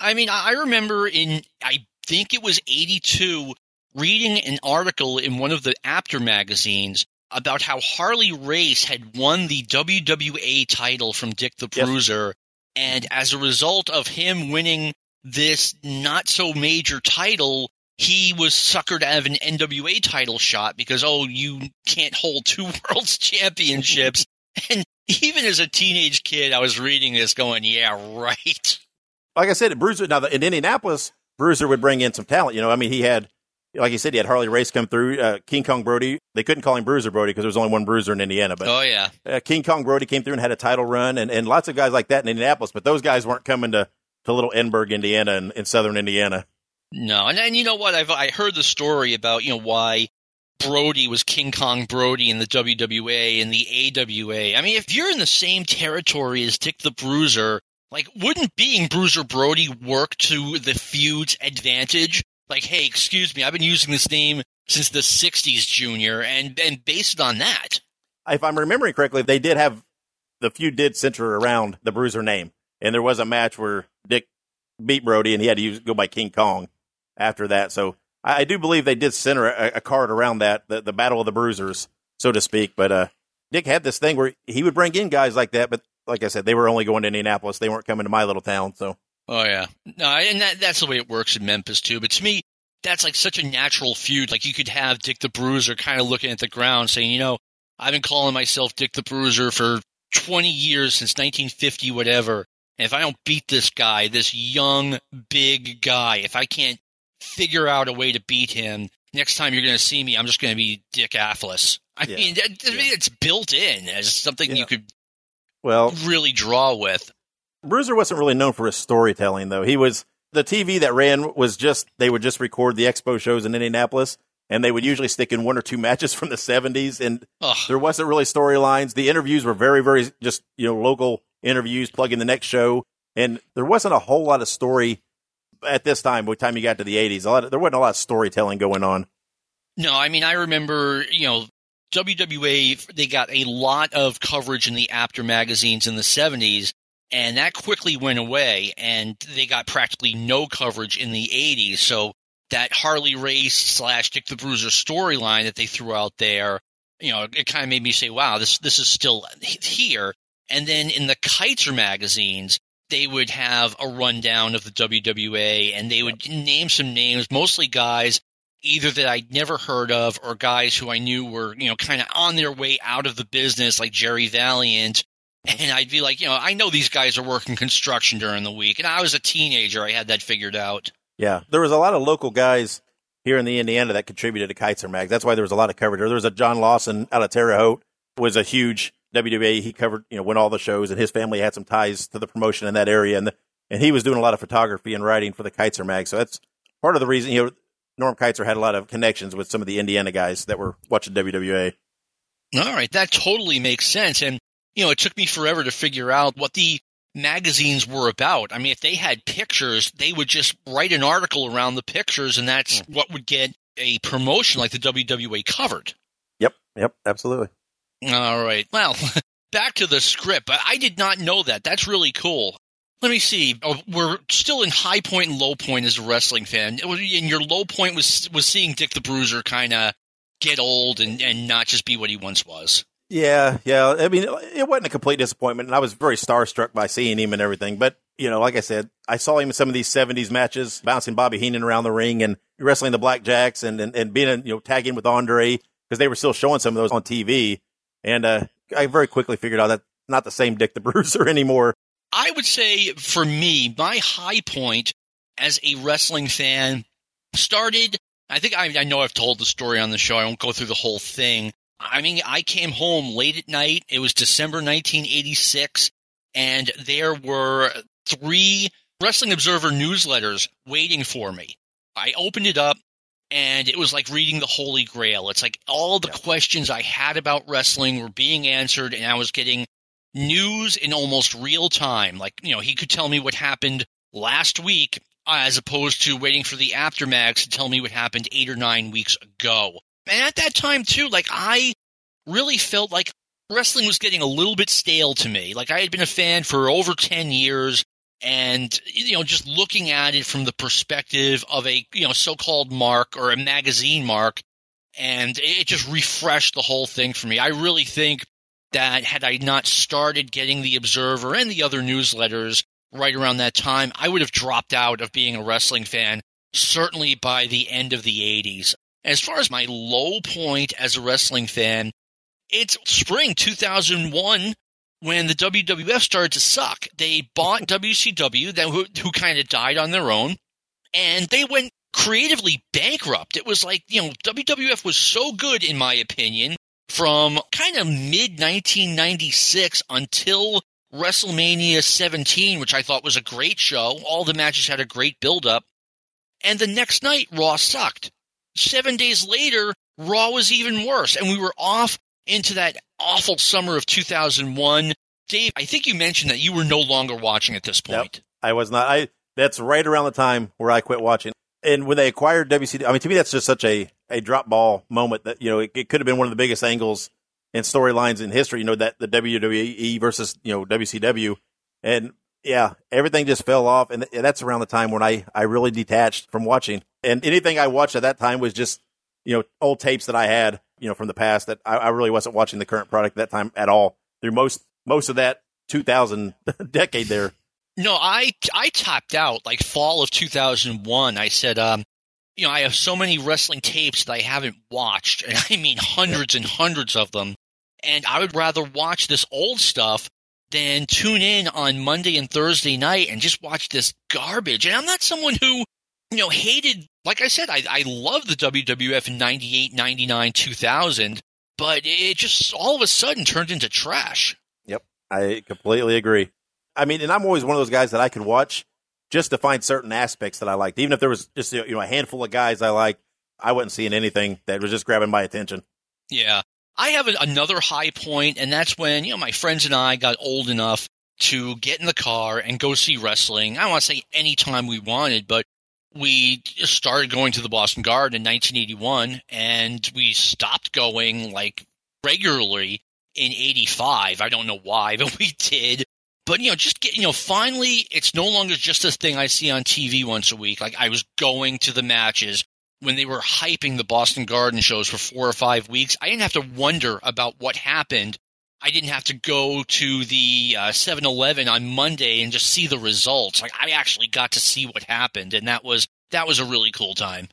I mean, I remember in I think it was '82 reading an article in one of the Apter magazines about how Harley Race had won the WWA title from Dick the Bruiser. Yes. And as a result of him winning this not so major title, he was suckered out of an NWA title shot because, oh, you can't hold two [laughs] world's championships. and even as a teenage kid, I was reading this going, yeah, right. Like I said, Bruiser, now in Indianapolis, Bruiser would bring in some talent. You know, I mean, he had, like you said, he had Harley Race come through, uh, King Kong Brody. They couldn't call him Bruiser Brody because there was only one Bruiser in Indiana. But oh yeah, uh, King Kong Brody came through and had a title run, and, and lots of guys like that in Indianapolis. But those guys weren't coming to to little Edinburgh, Indiana, in, in southern Indiana. No, and, and you know what? I've I heard the story about you know why Brody was King Kong Brody in the WWA and the AWA. I mean, if you're in the same territory as Dick the Bruiser, like, wouldn't being Bruiser Brody work to the feud's advantage? Like, hey, excuse me, I've been using this name since the '60s, Junior, and and based on that. If I'm remembering correctly, they did have the feud did center around the Bruiser name, and there was a match where Dick beat Brody, and he had to use, go by King Kong after that. So I, do believe they did center a, a, card around that, the, the Battle of the Bruisers, so to speak. But uh, Dick had this thing where he would bring in guys like that, but like I said, they were only going to Indianapolis. They weren't coming to my little town. So. Oh yeah, no, and that, that's the way it works in Memphis too. But to me, that's like such a natural feud. Like you could have Dick the Bruiser kind of looking at the ground, saying, you know, I've been calling myself Dick the Bruiser for 20 years since 1950, whatever. And if I don't beat this guy, this young, big guy, if I can't figure out a way to beat him. Next time you're going to see me, I'm just going to be Dick Atlas. I yeah. mean, that, yeah. it's built in as something yeah. you could well really draw with. Bruiser wasn't really known for his storytelling, though. He was the TV that ran was just they would just record the expo shows in Indianapolis, and they would usually stick in one or two [laughs] matches from the '70s, and Ugh. there wasn't really storylines. The interviews were very, very just you know local interviews, plugging the next show, and there wasn't a whole lot of story at this time, by the time you got to the 80s, a lot of, there wasn't a lot of storytelling going on. No, I mean, I remember, you know, WWA, they got a lot of coverage in the Apter magazines in the 70s, and that quickly went away, and they got practically no coverage in the 80s. So that Harley Race slash Dick the Bruiser storyline that they threw out there, you know, it kind of made me say, wow, this, this is still here. And then in the Kaiser magazines, they would have a rundown of the WWA and they would name some names, mostly guys either that I'd never heard of or guys who I knew were, you know, kind of on their way out of the business, like Jerry Valiant. And I'd be like, you know, I know these guys are working construction during the week. And I was a teenager. I had that figured out. Yeah. There was a lot of local guys here in the Indiana that contributed to Kaiser Mag. That's why there was a lot of coverage. There was a John Lawson out of Terre Haute was a huge WWA. He covered, you know, went all the shows, and his family had some ties to the promotion in that area, and the, and he was doing a lot of photography and writing for the Kaiser mag. So that's part of the reason. You know, Norm Kaiser had a lot of connections with some of the Indiana guys that were watching WWA. All right, that totally makes sense, and you know, it took me forever to figure out what the magazines were about. I mean, if they had pictures, they would just write an article around the pictures, and that's mm. what would get a promotion like the WWA covered. Yep, yep, absolutely. All right. Well, [laughs] back to the script. I did not know that. That's really cool. Let me see. Oh, we're still in high point and low point as a wrestling fan. And your low point was was seeing Dick the Bruiser kind of get old and, and not just be what he once was. Yeah, yeah. I mean, it wasn't a complete disappointment, and I was very starstruck by seeing him and everything. But you know, like I said, I saw him in some of these '70s matches, bouncing Bobby Heenan around the ring and wrestling the Blackjacks, and and, and being you know tagging with Andre because they were still showing some of those on TV. And uh, I very quickly figured out that not the same Dick the [laughs] Bruiser anymore. I would say for me, my high point as a wrestling fan started. I think I, I know I've told the story on the show. I won't go through the whole thing. I mean, I came home late at night. It was December 1986, and there were three Wrestling Observer newsletters waiting for me. I opened it up, and it was like reading the Holy Grail. It's like all the yeah. questions I had about wrestling were being answered, and I was getting news in almost real time. Like, you know, he could tell me what happened last week uh, as opposed to waiting for the Apter mags to tell me what happened eight or nine weeks ago. And at that time, too, like, I really felt like wrestling was getting a little bit stale to me. Like, I had been a fan for over 10 years and you know just looking at it from the perspective of a you know so-called mark or a magazine mark and it just refreshed the whole thing for me. I really think that had i not started getting the observer and the other newsletters right around that time i would have dropped out of being a wrestling fan certainly by the end of the 80s as far as my low point as a wrestling fan it's spring 2001 when the WWF started to suck. They bought WCW, that who, who kind of died on their own, and they went creatively bankrupt. It was like, you know, WWF was so good, in my opinion, from kind of mid 1996 until WrestleMania 17, which I thought was a great show. All the matches had a great build up. And the next night, Raw sucked. Seven days later, Raw was even worse. And we were off into that awful summer of 2001. Dave, I think you mentioned that you were no longer watching at this point. Yep, I was not. I that's right around the time where I quit watching. And when they acquired WCW, I mean, to me, that's just such a, a drop ball moment that, you know, it, it could have been one of the biggest angles and storylines in history, you know, that the WWE versus, you know, WCW. And yeah, everything just fell off. And that's around the time when I, I really detached from watching. And anything I watched at that time was just, you know, old tapes that I had you know, from the past that I, I really wasn't watching the current product at that time at all through most, most of that 2000 [laughs] decade there. No, I, I topped out like fall of 2001. I said, um, you know, I have so many wrestling tapes that I haven't watched, and I mean hundreds and hundreds of them. And I would rather watch this old stuff than tune in on Monday and Thursday night and just watch this garbage. And I'm not someone who you know, hated, like I said, I, I love the WWF in 98, 99, 2000, but it just all of a sudden turned into trash. Yep. I completely agree. I mean, and I'm always one of those guys that I could watch just to find certain aspects that I liked. Even if there was just, you know, a handful of guys I like, I wasn't seeing anything that was just grabbing my attention. Yeah. I have a, another high point, and that's when, you know, my friends and I got old enough to get in the car and go see wrestling. I don't want to say anytime we wanted, but we started going to the Boston Garden in 1981 and we stopped going like regularly in 85. I don't know why, [laughs] but we did. But, you know, just get, you know, finally, it's no longer just this thing I see on TV once a week. Like I was going to the matches when they were hyping the Boston Garden shows for four or five weeks. I didn't have to wonder about what happened. I didn't have to go to the uh, 7 Eleven on Monday and just see the results. Like I actually got to see what happened, and that was that was a really cool time.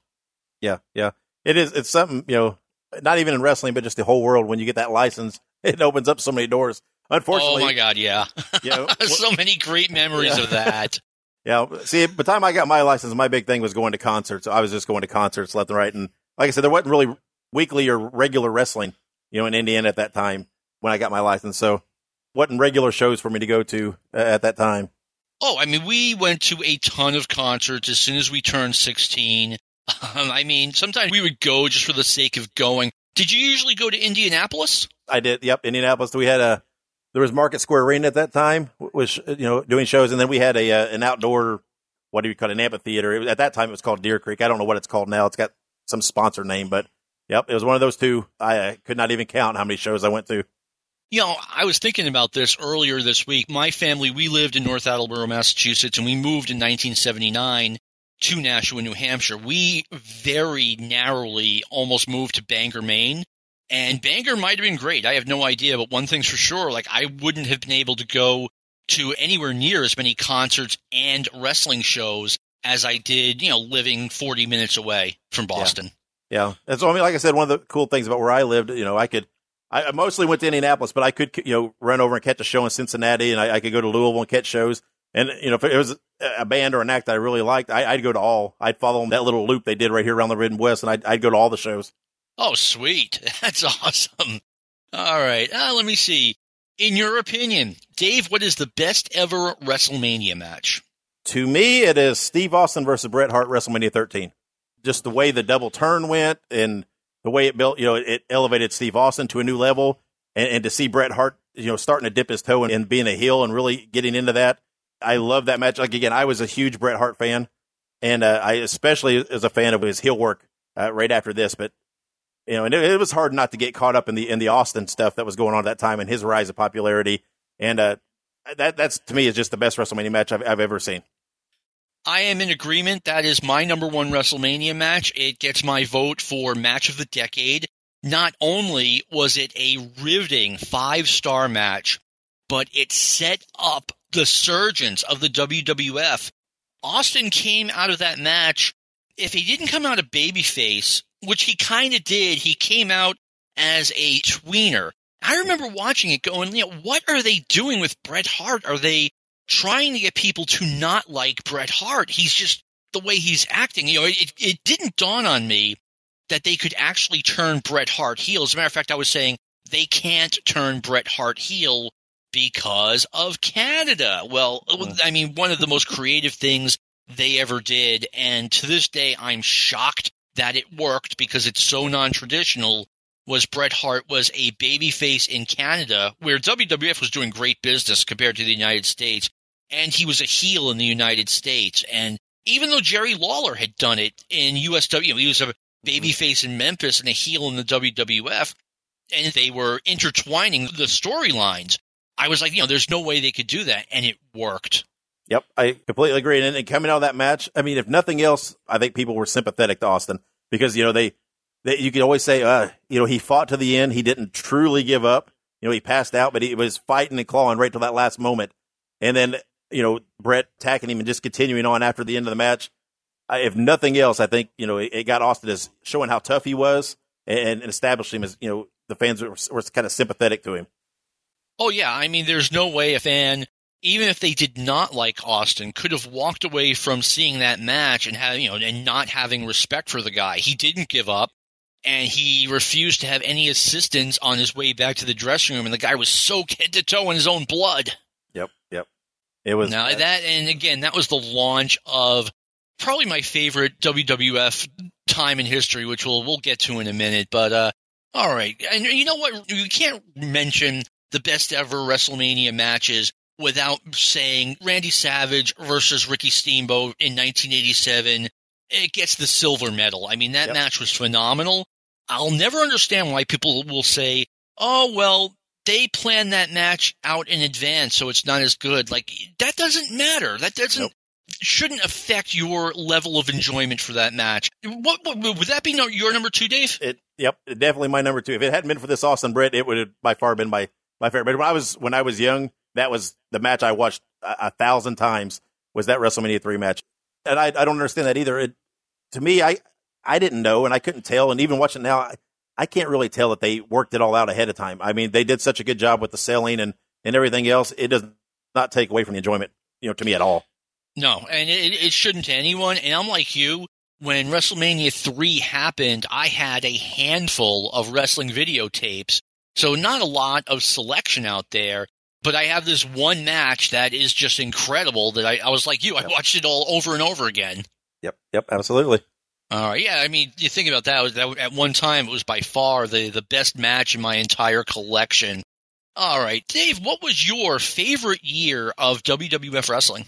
Yeah, yeah, it is. It's something you know, not even in wrestling, but just the whole world. When you get that license, [laughs] it opens up so many doors. Unfortunately, oh my god, yeah, [laughs] yeah, [laughs] so many great memories yeah. of that. Yeah, see, by the time I got my license, my big thing was going to concerts. I was just going to concerts left and right, and like I said, there wasn't really weekly or regular wrestling, you know, in Indiana at that time when I got my license. So, wasn't regular shows for me to go to uh, at that time. Oh, I mean, we went to a ton of concerts as soon as we turned 16. Um, I mean, sometimes we would go just for the sake of going. Did you usually go to Indianapolis? I did. Yep, Indianapolis. We had a there was Market Square Arena at that time, was you know doing shows, and then we had a uh, an outdoor what do you call it, an amphitheater. Was, at that time, it was called Deer Creek. I don't know what it's called now. It's got some sponsor name, but yep, it was one of those two. I uh, could not even count how many shows I went to. You know, I was thinking about this earlier this week. My family, we lived in North Attleboro, Massachusetts, and we moved in 1979 to Nashua, New Hampshire. We very narrowly almost moved to Bangor, Maine. And Bangor might have been great. I have no idea, but one thing's for sure, like I wouldn't have been able to go to anywhere near as many concerts and wrestling shows as I did, you know, living 40 minutes away from Boston. Yeah. yeah. And so, I mean, like I said, one of the cool things about where I lived, you know, I could I mostly went to Indianapolis, but I could, you know, run over and catch a show in Cincinnati, and I, I could go to Louisville and catch shows. And you know, if it was a band or an act that I really liked, I, would go to all. I'd follow them that little loop they did right here around the Midwest, and I'd, I'd go to all the shows. Oh, sweet! [laughs] That's awesome. All right, uh, let me see. In your opinion, Dave, what is the best ever WrestleMania match? To me, it is Steve Austin versus Bret Hart WrestleMania 13. just the way the double turn went and the way it built, you know, it elevated Steve Austin to a new level. And, and to see Bret Hart, you know, starting to dip his toe and, and being a heel and really getting into that. I love that match. Like again, I was a huge Bret Hart fan, and uh, I especially was a fan of his heel work uh, right after this. But you know, and it, it, was hard not to get caught up in the in the Austin stuff that was going on at that time and his rise of popularity. And uh, that that's to me is just the best WrestleMania match I've, I've ever seen. I am in agreement. That is my number one WrestleMania match. It gets my vote for match of the decade. Not only was it a riveting five star match, but it set up the surgeons of the WWF. Austin came out of that match. If he didn't come out a babyface, which he kind of did, he came out as a tweener. I remember watching it going, you know, what are they doing with Bret Hart? Are they trying to get people to not like Bret Hart. He's just the way he's acting. You know, it, it didn't dawn on me that they could actually turn Bret Hart heel. As a matter of fact, I was saying they can't turn Bret Hart heel because of Canada. Well, hmm. I mean, one of the most creative things they ever did. And to this day, I'm shocked that it worked because it's so non traditional. Was Bret Hart was a babyface in Canada where WWF was doing great business compared to the United States and he was a heel in the United States. And even though Jerry Lawler had done it in USW, he was a babyface in Memphis and a heel in the WWF, and they were intertwining the storylines. I was like, you know, there's no way they could do that, and it worked. Yep, I completely agree. And, and coming out of that match, I mean, if nothing else, I think people were sympathetic to Austin because you know they, they you could always say, uh, you know, he fought to the end. He didn't truly give up. You know, he passed out, but he was fighting and clawing right till that last moment. And then you know, Bret attacking him and just continuing on after the end of the match. I, if nothing else, I think, you know, it, it, got Austin as showing how tough he was and, and establishing him as, you know, the fans were, were kind of sympathetic to him. Oh, yeah. I mean, there's no way a fan, even if they did not like Austin, could have walked away from seeing that match and have, you know, and not having respect for the guy. He didn't give up and he refused to have any assistance on his way back to the dressing room. And the guy was soaked head to toe in his own blood. Yep. Yep. It was now that, and again, that was the launch of probably my favorite WWF time in history, which we'll we'll get to in a minute. But uh, all right, and you know what? You can't mention the best ever WrestleMania matches without saying Randy Savage versus Ricky Steamboat in 1987. It gets the silver medal. I mean, that yep. match was phenomenal. I'll never understand why people will say, "Oh, well, they plan that match out in advance, so it's not as good. Like that doesn't matter. That doesn't nope. shouldn't affect your level of enjoyment for that match. What, what would that be? No, your number two, Dave? It, yep, definitely my number two. If it hadn't been for this Austin Bret, it would have by far been my my favorite. But when I was when I was young, that was the match I watched a, a thousand times. Was that WrestleMania three match? And I, I don't understand that either. It, to me, I I didn't know and I couldn't tell. And even watching now, I, I can't really tell that they worked it all out ahead of time. I mean, they did such a good job with the selling and, and everything else. It does not take away from the enjoyment, you know, to me at all. No, and it, it shouldn't to anyone. And I'm like you. When WrestleMania 3 happened, I had a handful of wrestling videotapes. So not a lot of selection out there, but I have this one match that is just incredible that I, I was like you, I watched it all over and over again. Yep, yep, absolutely. All right, yeah. I mean, you think about that, that. At one time, it was by far the the best match in my entire collection. All right, Dave, what was your favorite year of WWF wrestling?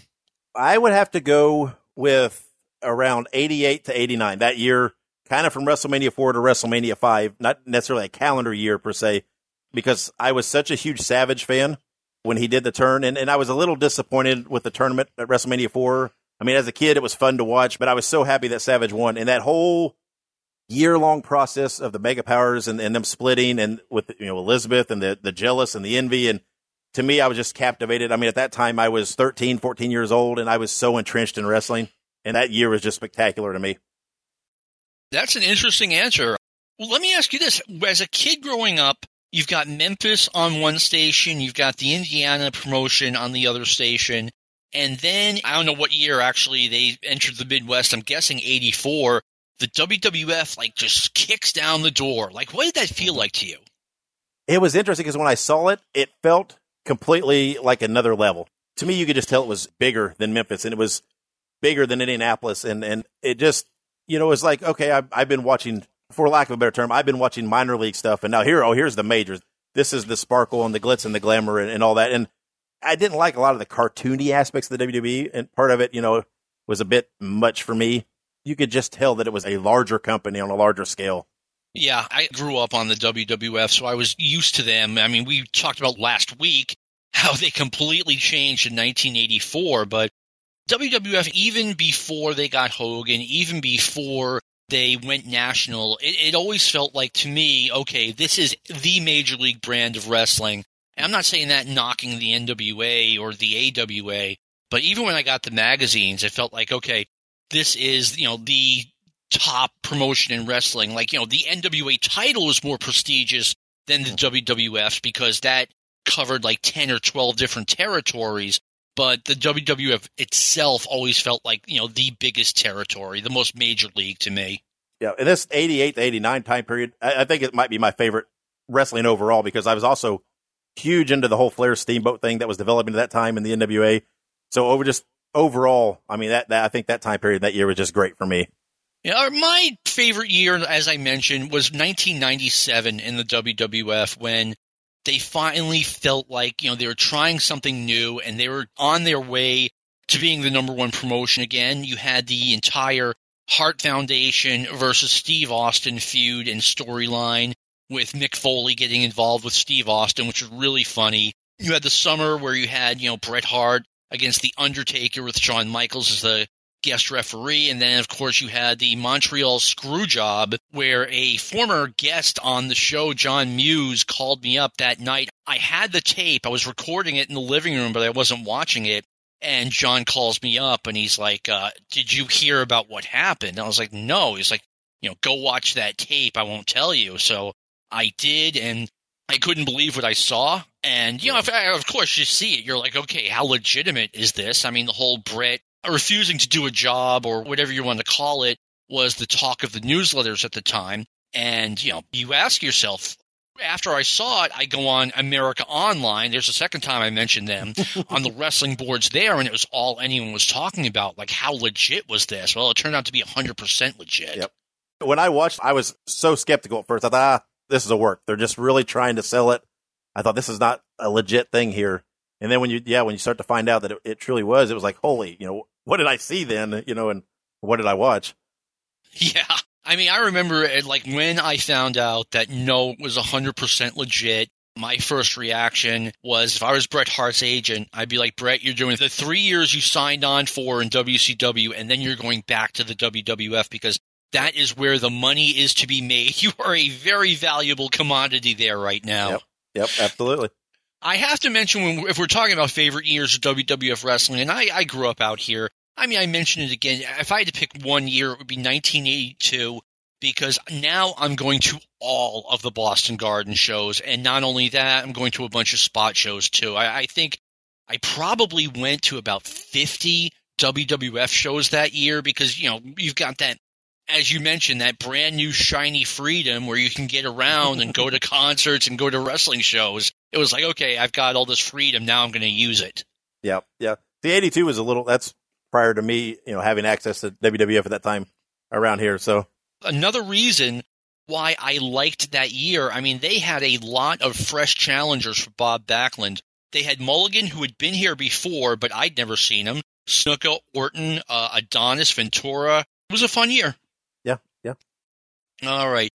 I would have to go with around 88 to 89. That year, kind of from WrestleMania 4 to WrestleMania 5, not necessarily a calendar year per se, because I was such a huge Savage fan when he did the turn. And, and I was a little disappointed with the tournament at WrestleMania 4 I mean, as a kid, it was fun to watch, but I was so happy that Savage won. And that whole year long process of the mega powers and, and them splitting and with, you know, Elizabeth and the, the jealous and the envy. And to me, I was just captivated. I mean, at that time, I was 13, 14 years old and I was so entrenched in wrestling. And that year was just spectacular to me. That's an interesting answer. Well, let me ask you this. As a kid growing up, you've got Memphis on one station, you've got the Indiana promotion on the other station. And then I don't know what year actually they entered the Midwest. I'm guessing 84. The WWF like just kicks down the door. Like, what did that feel like to you? It was interesting because when I saw it, it felt completely like another level. To me, you could just tell it was bigger than Memphis and it was bigger than Indianapolis. And, and it just, you know, it was like okay, I've, I've been watching, for lack of a better term, I've been watching minor league stuff, and now here, oh, here's the majors. This is the sparkle and the glitz and the glamour and, and all that. And I didn't like a lot of the cartoony aspects of the WWE, and part of it, you know, was a bit much for me. You could just tell that it was a larger company on a larger scale. Yeah, I grew up on the WWF, so I was used to them. I mean, we talked about last week how they completely changed in 1984, but WWF, even before they got Hogan, even before they went national, it, it, always felt like to me, okay, this is the major league brand of wrestling. And I'm not saying that knocking the NWA or the AWA, but even when I got the magazines, it felt like, okay, this is, you know, the top promotion in wrestling. Like, you know, the NWA title is more prestigious than the hmm. WWF because that covered like 10 or 12 different territories but the WWF itself always felt like you know the biggest territory, the most major league to me. Yeah, in this '88 to '89 time period, I, I, think it might be my favorite wrestling overall because I was also huge into the whole Flair Steamboat thing that was developing at that time in the NWA. So over just overall, I mean that, that I think that time period that year was just great for me. Yeah, my favorite year, as I mentioned, was 1997 in the WWF when they finally felt like, you know, they were trying something new and they were on their way to being the number one promotion again. You had the entire Hart Foundation versus Steve Austin feud and storyline with Mick Foley getting involved with Steve Austin, which was really funny. You had the summer where you had, you know, Bret Hart against The Undertaker with Shawn Michaels as the guest referee. And then, of course, you had the Montreal screw job where a former guest on the show, John Muse, called me up that night. I had the tape. I was recording it in the living room, but I wasn't watching it. And John calls me up and he's like, uh, Did you hear about what happened? And I was like, No. He's like, You know, go watch that tape. I won't tell you. So I did. And I couldn't believe what I saw. And, you know, if, of course you see it, you're like, okay, how legitimate is this? I mean, the whole Bret refusing to do a job or whatever you want to call it was the talk of the newsletters at the time. And, you know, you ask yourself, after I saw it, I go on America Online. There's a second time I mentioned them [laughs] on the wrestling boards there, and it was all anyone was talking about. Like, how legit was this? Well, it turned out to be 100% legit. Yep. When I watched, I was so skeptical at first. I thought, ah, this is a work. They're just really trying to sell it. I thought this is not a legit thing here. And then when you, yeah, when you start to find out that it, it truly was, it was like, holy, you know, what did I see then? You know, and what did I watch? [laughs] Yeah. I mean, I remember it, like when I found out that no was 100% legit. My first reaction was if I was Bret Hart's agent, I'd be like, Bret, you're doing the three years you signed on for in WCW, and then you're going back to the WWF because that is where the money is to be made. [laughs] You are a very valuable commodity there right now. Yep, yep absolutely. I have to mention when if we're talking about favorite years of WWF wrestling, and I, I grew up out here. I mean, I mentioned it again. If I had to pick one year, it would be 1982 because now I'm going to all of the Boston Garden shows, and not only that, I'm going to a bunch of spot shows too. I, I think I probably went to about 50 WWF shows that year because you know you've got that as you mentioned, that brand new shiny freedom where you can get around and go to [laughs] concerts and go to wrestling shows. It was like, okay, I've got all this freedom. Now I'm going to use it. Yeah. Yeah. The 82 was a little, that's prior to me, you know, having access to WWF at that time around here. So another reason why I liked that year, I mean, they had a lot of fresh challengers for Bob Backlund. They had Mulligan, who had been here before, but I'd never seen him. Snuka, Orton, uh, Adonis, Ventura. It was a fun year. All right.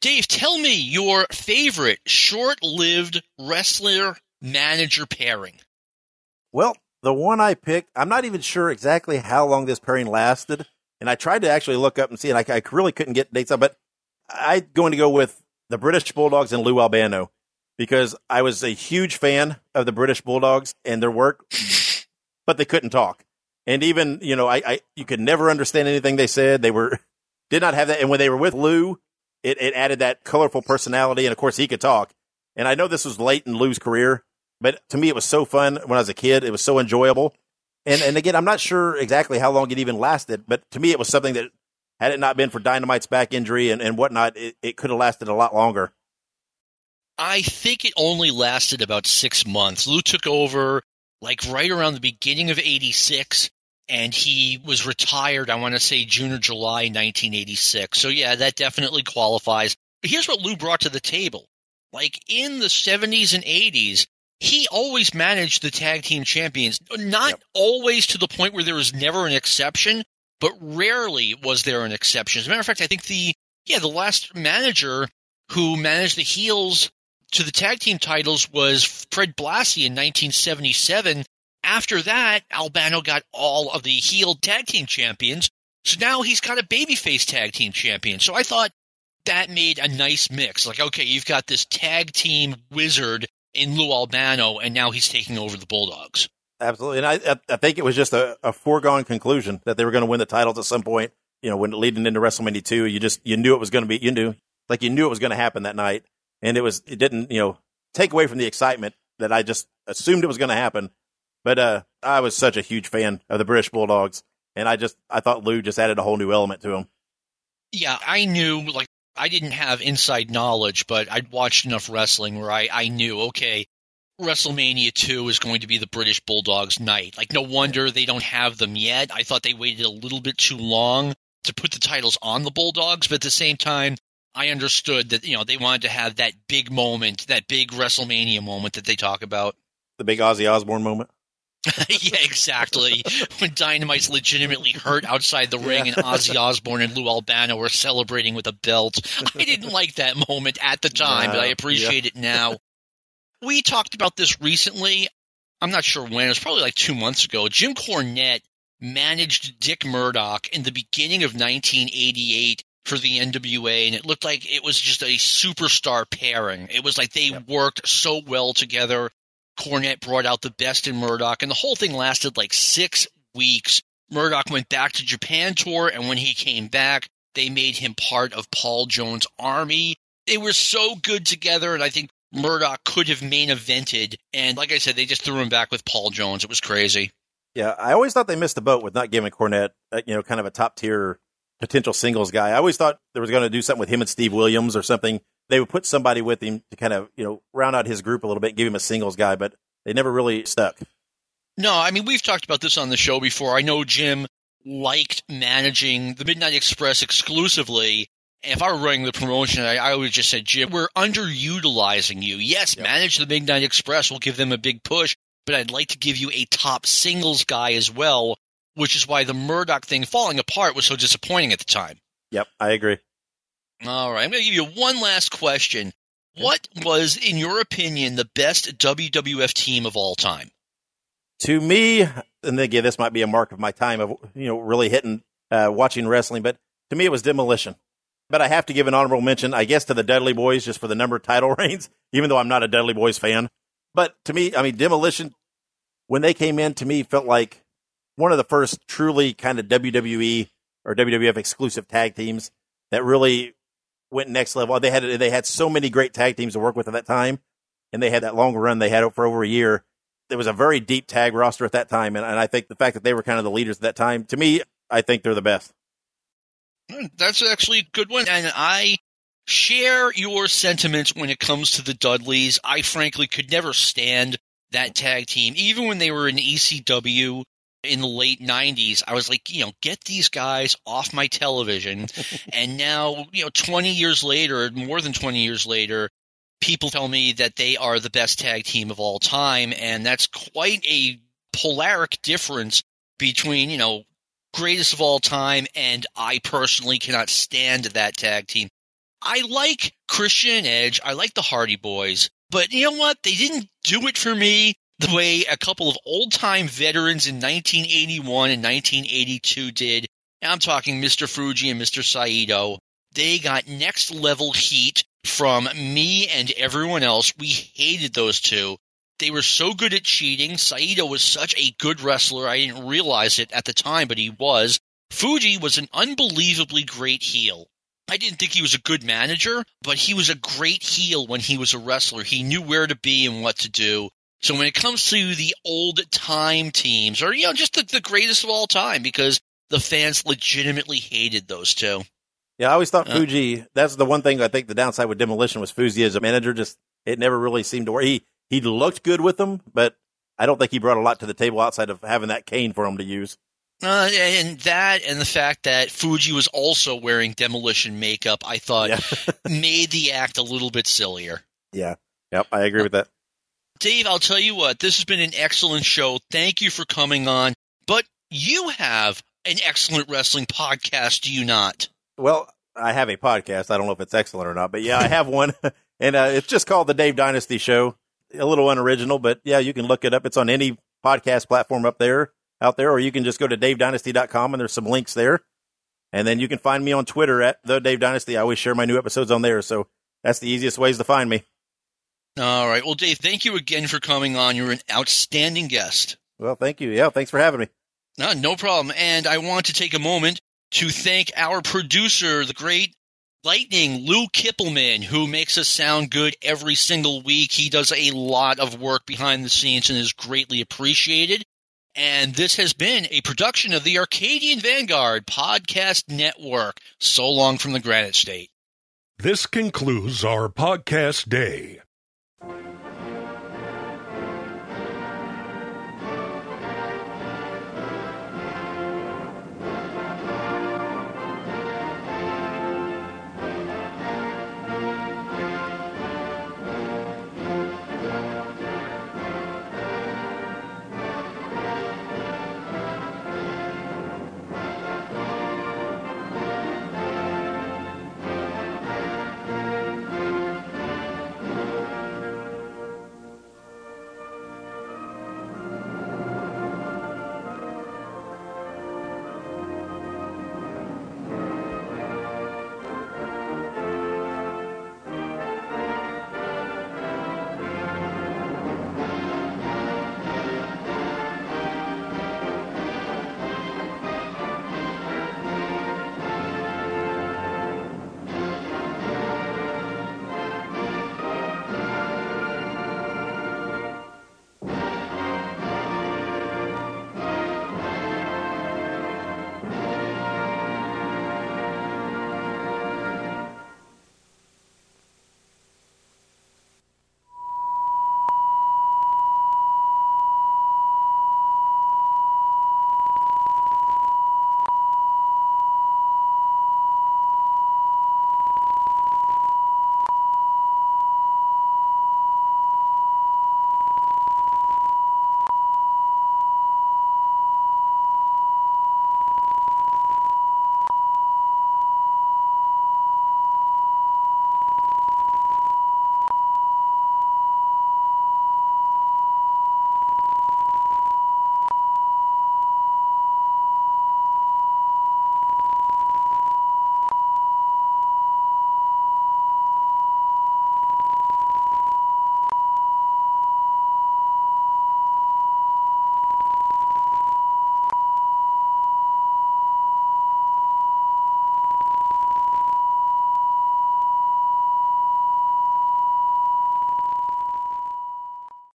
Dave, tell me your favorite short lived wrestler manager pairing. Well, the one I picked, I'm not even sure exactly how long this pairing lasted. And I tried to actually look up and see, and I, I really couldn't get dates up, but I'm going to go with the British Bulldogs and Lou Albano because I was a huge fan of the British Bulldogs and their work, [laughs] but they couldn't talk. And even, you know, I, I you could never understand anything they said. They were did not have that. And when they were with Lou, it, it added that colorful personality. And of course, he could talk. And I know this was late in Lou's career, but to me, it was so fun when I was a kid. It was so enjoyable. And, and again, I'm not sure exactly how long it even lasted, but to me, it was something that had it not been for Dynamite's back injury and, and whatnot, it, it could have lasted a lot longer. I think it only lasted about six months. Lou took over like right around the beginning of 86 and he was retired, I want to say June or July 1986. So, yeah, that definitely qualifies. But here's what Lou brought to the table. Like in the 70s and 80s, he always managed the tag team champions, not yep. always to the point where there was never an exception, but rarely was there an exception. As a matter of fact, I think the, yeah, the last manager who managed the heels to the tag team titles was Fred Blassie in 1977. After that, Albano got all of the heel tag team champions. So now he's got a babyface tag team champion. So I thought that made a nice mix. Like, okay, you've got this tag team wizard in Lou Albano, and now he's taking over the Bulldogs. Absolutely, and I I think it was just a, a foregone conclusion that they were going to win the titles at some point. You know, when leading into WrestleMania two, you just you knew it was going to be you knew like you knew it was going to happen that night, and it was it didn't you know take away from the excitement that I just assumed it was going to happen. But uh, I was such a huge fan of the British Bulldogs, and I just I thought Lou just added a whole new element to him. Yeah, I knew like I didn't have inside knowledge, but I'd watched enough wrestling where I, I knew, okay, WrestleMania 2 is going to be the British Bulldogs night. Like, no wonder they don't have them yet. I thought they waited a little bit too long to put the titles on the Bulldogs, but at the same time, I understood that, you know, they wanted to have that big moment, that big WrestleMania moment that they talk about. The big Ozzy Osbourne moment? [laughs] yeah, exactly. when Dynamite's legitimately hurt outside the ring and Ozzy Osbourne and Lou Albano were celebrating with a belt. I didn't like that moment at the time, no, but I appreciate yeah. it now. We talked about this recently. I'm not sure when. It was probably like two months ago. Jim Cornette managed Dick Murdoch in the beginning of 1988 for the NWA, and it looked like it was just a superstar pairing. It was like they yep. worked so well together. Cornette brought out the best in Murdoch, and the whole thing lasted like six weeks. Murdoch went back to Japan tour, and when he came back, they made him part of Paul Jones' army. They were so good together, and I think Murdoch could have main evented. And like I said, they just threw him back with Paul Jones. It was crazy. Yeah, I always thought they missed the boat with not giving Cornette, uh, you know, kind of a top tier potential singles guy. I always thought they was going to do something with him and Steve Williams or something they would put somebody with him to kind of you know round out his group a little bit, give him a singles guy, but they never really stuck. No, I mean we've talked about this on the show before. I know Jim liked managing the Midnight Express exclusively. If I were running the promotion, I, I would just say, Jim, we're underutilizing you. Yes, yep. manage the Midnight Express. We'll give them a big push, but I'd like to give you a top singles guy as well, which is why the Murdoch thing falling apart was so disappointing at the time. Yep, I agree. All right, I'm going to give you one last question. What was, in your opinion, the best WWF team of all time? To me, and again, this might be a mark of my time of you know really hitting uh, watching wrestling, but to me, it was Demolition. But I have to give an honorable mention, I guess, to the Dudley Boys just for the number of title [laughs] reigns, even though I'm not a Dudley Boys fan. But to me, I mean, Demolition, when they came in, to me, felt like one of the first truly kind of WWE or WWF exclusive tag teams that really went next level. They had they had so many great tag teams to work with at that time, and they had that long run they had for over a year. There was a very deep tag roster at that time, and, and I think the fact that they were kind of the leaders at that time, to me, I think they're the best. Hmm, that's actually a good one, and I share your sentiments when it comes to the Dudleys. I frankly could never stand that tag team, even when they were in ECW in the late 90s, I was like, you know, get these guys off my television. [laughs] and now, you know, 20 years later, more than 20 years later, people tell me that they are the best tag team of all time. And that's quite a polaric difference between, you know, greatest of all time and I personally cannot stand that tag team. I like Christian Edge. I like the Hardy Boys. But you know what? They didn't do it for me the way a couple of old time veterans in 1981 and 1982 did. I'm talking Mr. Fuji and Mr. Saito. They got next level heat from me and everyone else. We hated those two. They were so good at cheating. Saito was such a good wrestler. I didn't realize it at the time, but he was. Fuji was an unbelievably great heel. I didn't think he was a good manager, but he was a great heel when he was a wrestler. He knew where to be and what to do. So when it comes to the old time teams, or you know, just the, the greatest of all time, because the fans legitimately hated those two. Yeah, I always thought uh, Fuji. That's the one thing I think the downside with Demolition was Fuji as a manager. Just it never really seemed to work. He he looked good with them, but I don't think he brought a lot to the table outside of having that cane for him to use. Uh, and that, and the fact that Fuji was also wearing demolition makeup, I thought Yeah. [laughs] [laughs] made the act a little bit sillier. Yeah. Yep. I agree with that. Dave, I'll tell you what, this has been an excellent show. Thank you for coming on. But you have an excellent wrestling podcast, do you not? Well, I have a podcast. I don't know if it's excellent or not, but yeah, I have one, [laughs] and uh, it's just called the Dave Dynasty Show. A little unoriginal, but yeah, you can look it up. It's on any podcast platform up there, out there, or you can just go to davedynasty.com and there's some links there. And then you can find me on Twitter at the Dave Dynasty. I always share my new episodes on there, so that's the easiest ways to find me. All right. Well, Dave, thank you again for coming on. You're an outstanding guest. Well, thank you. Yeah, thanks for having me. No, no problem. And I want to take a moment to thank our producer, the great Lightning Lou Kippelman, who makes us sound good every single week. He does a lot of work behind the scenes and is greatly appreciated. And this has been a production of the Arcadian Vanguard Podcast Network. So long from the Granite State. This concludes our podcast day.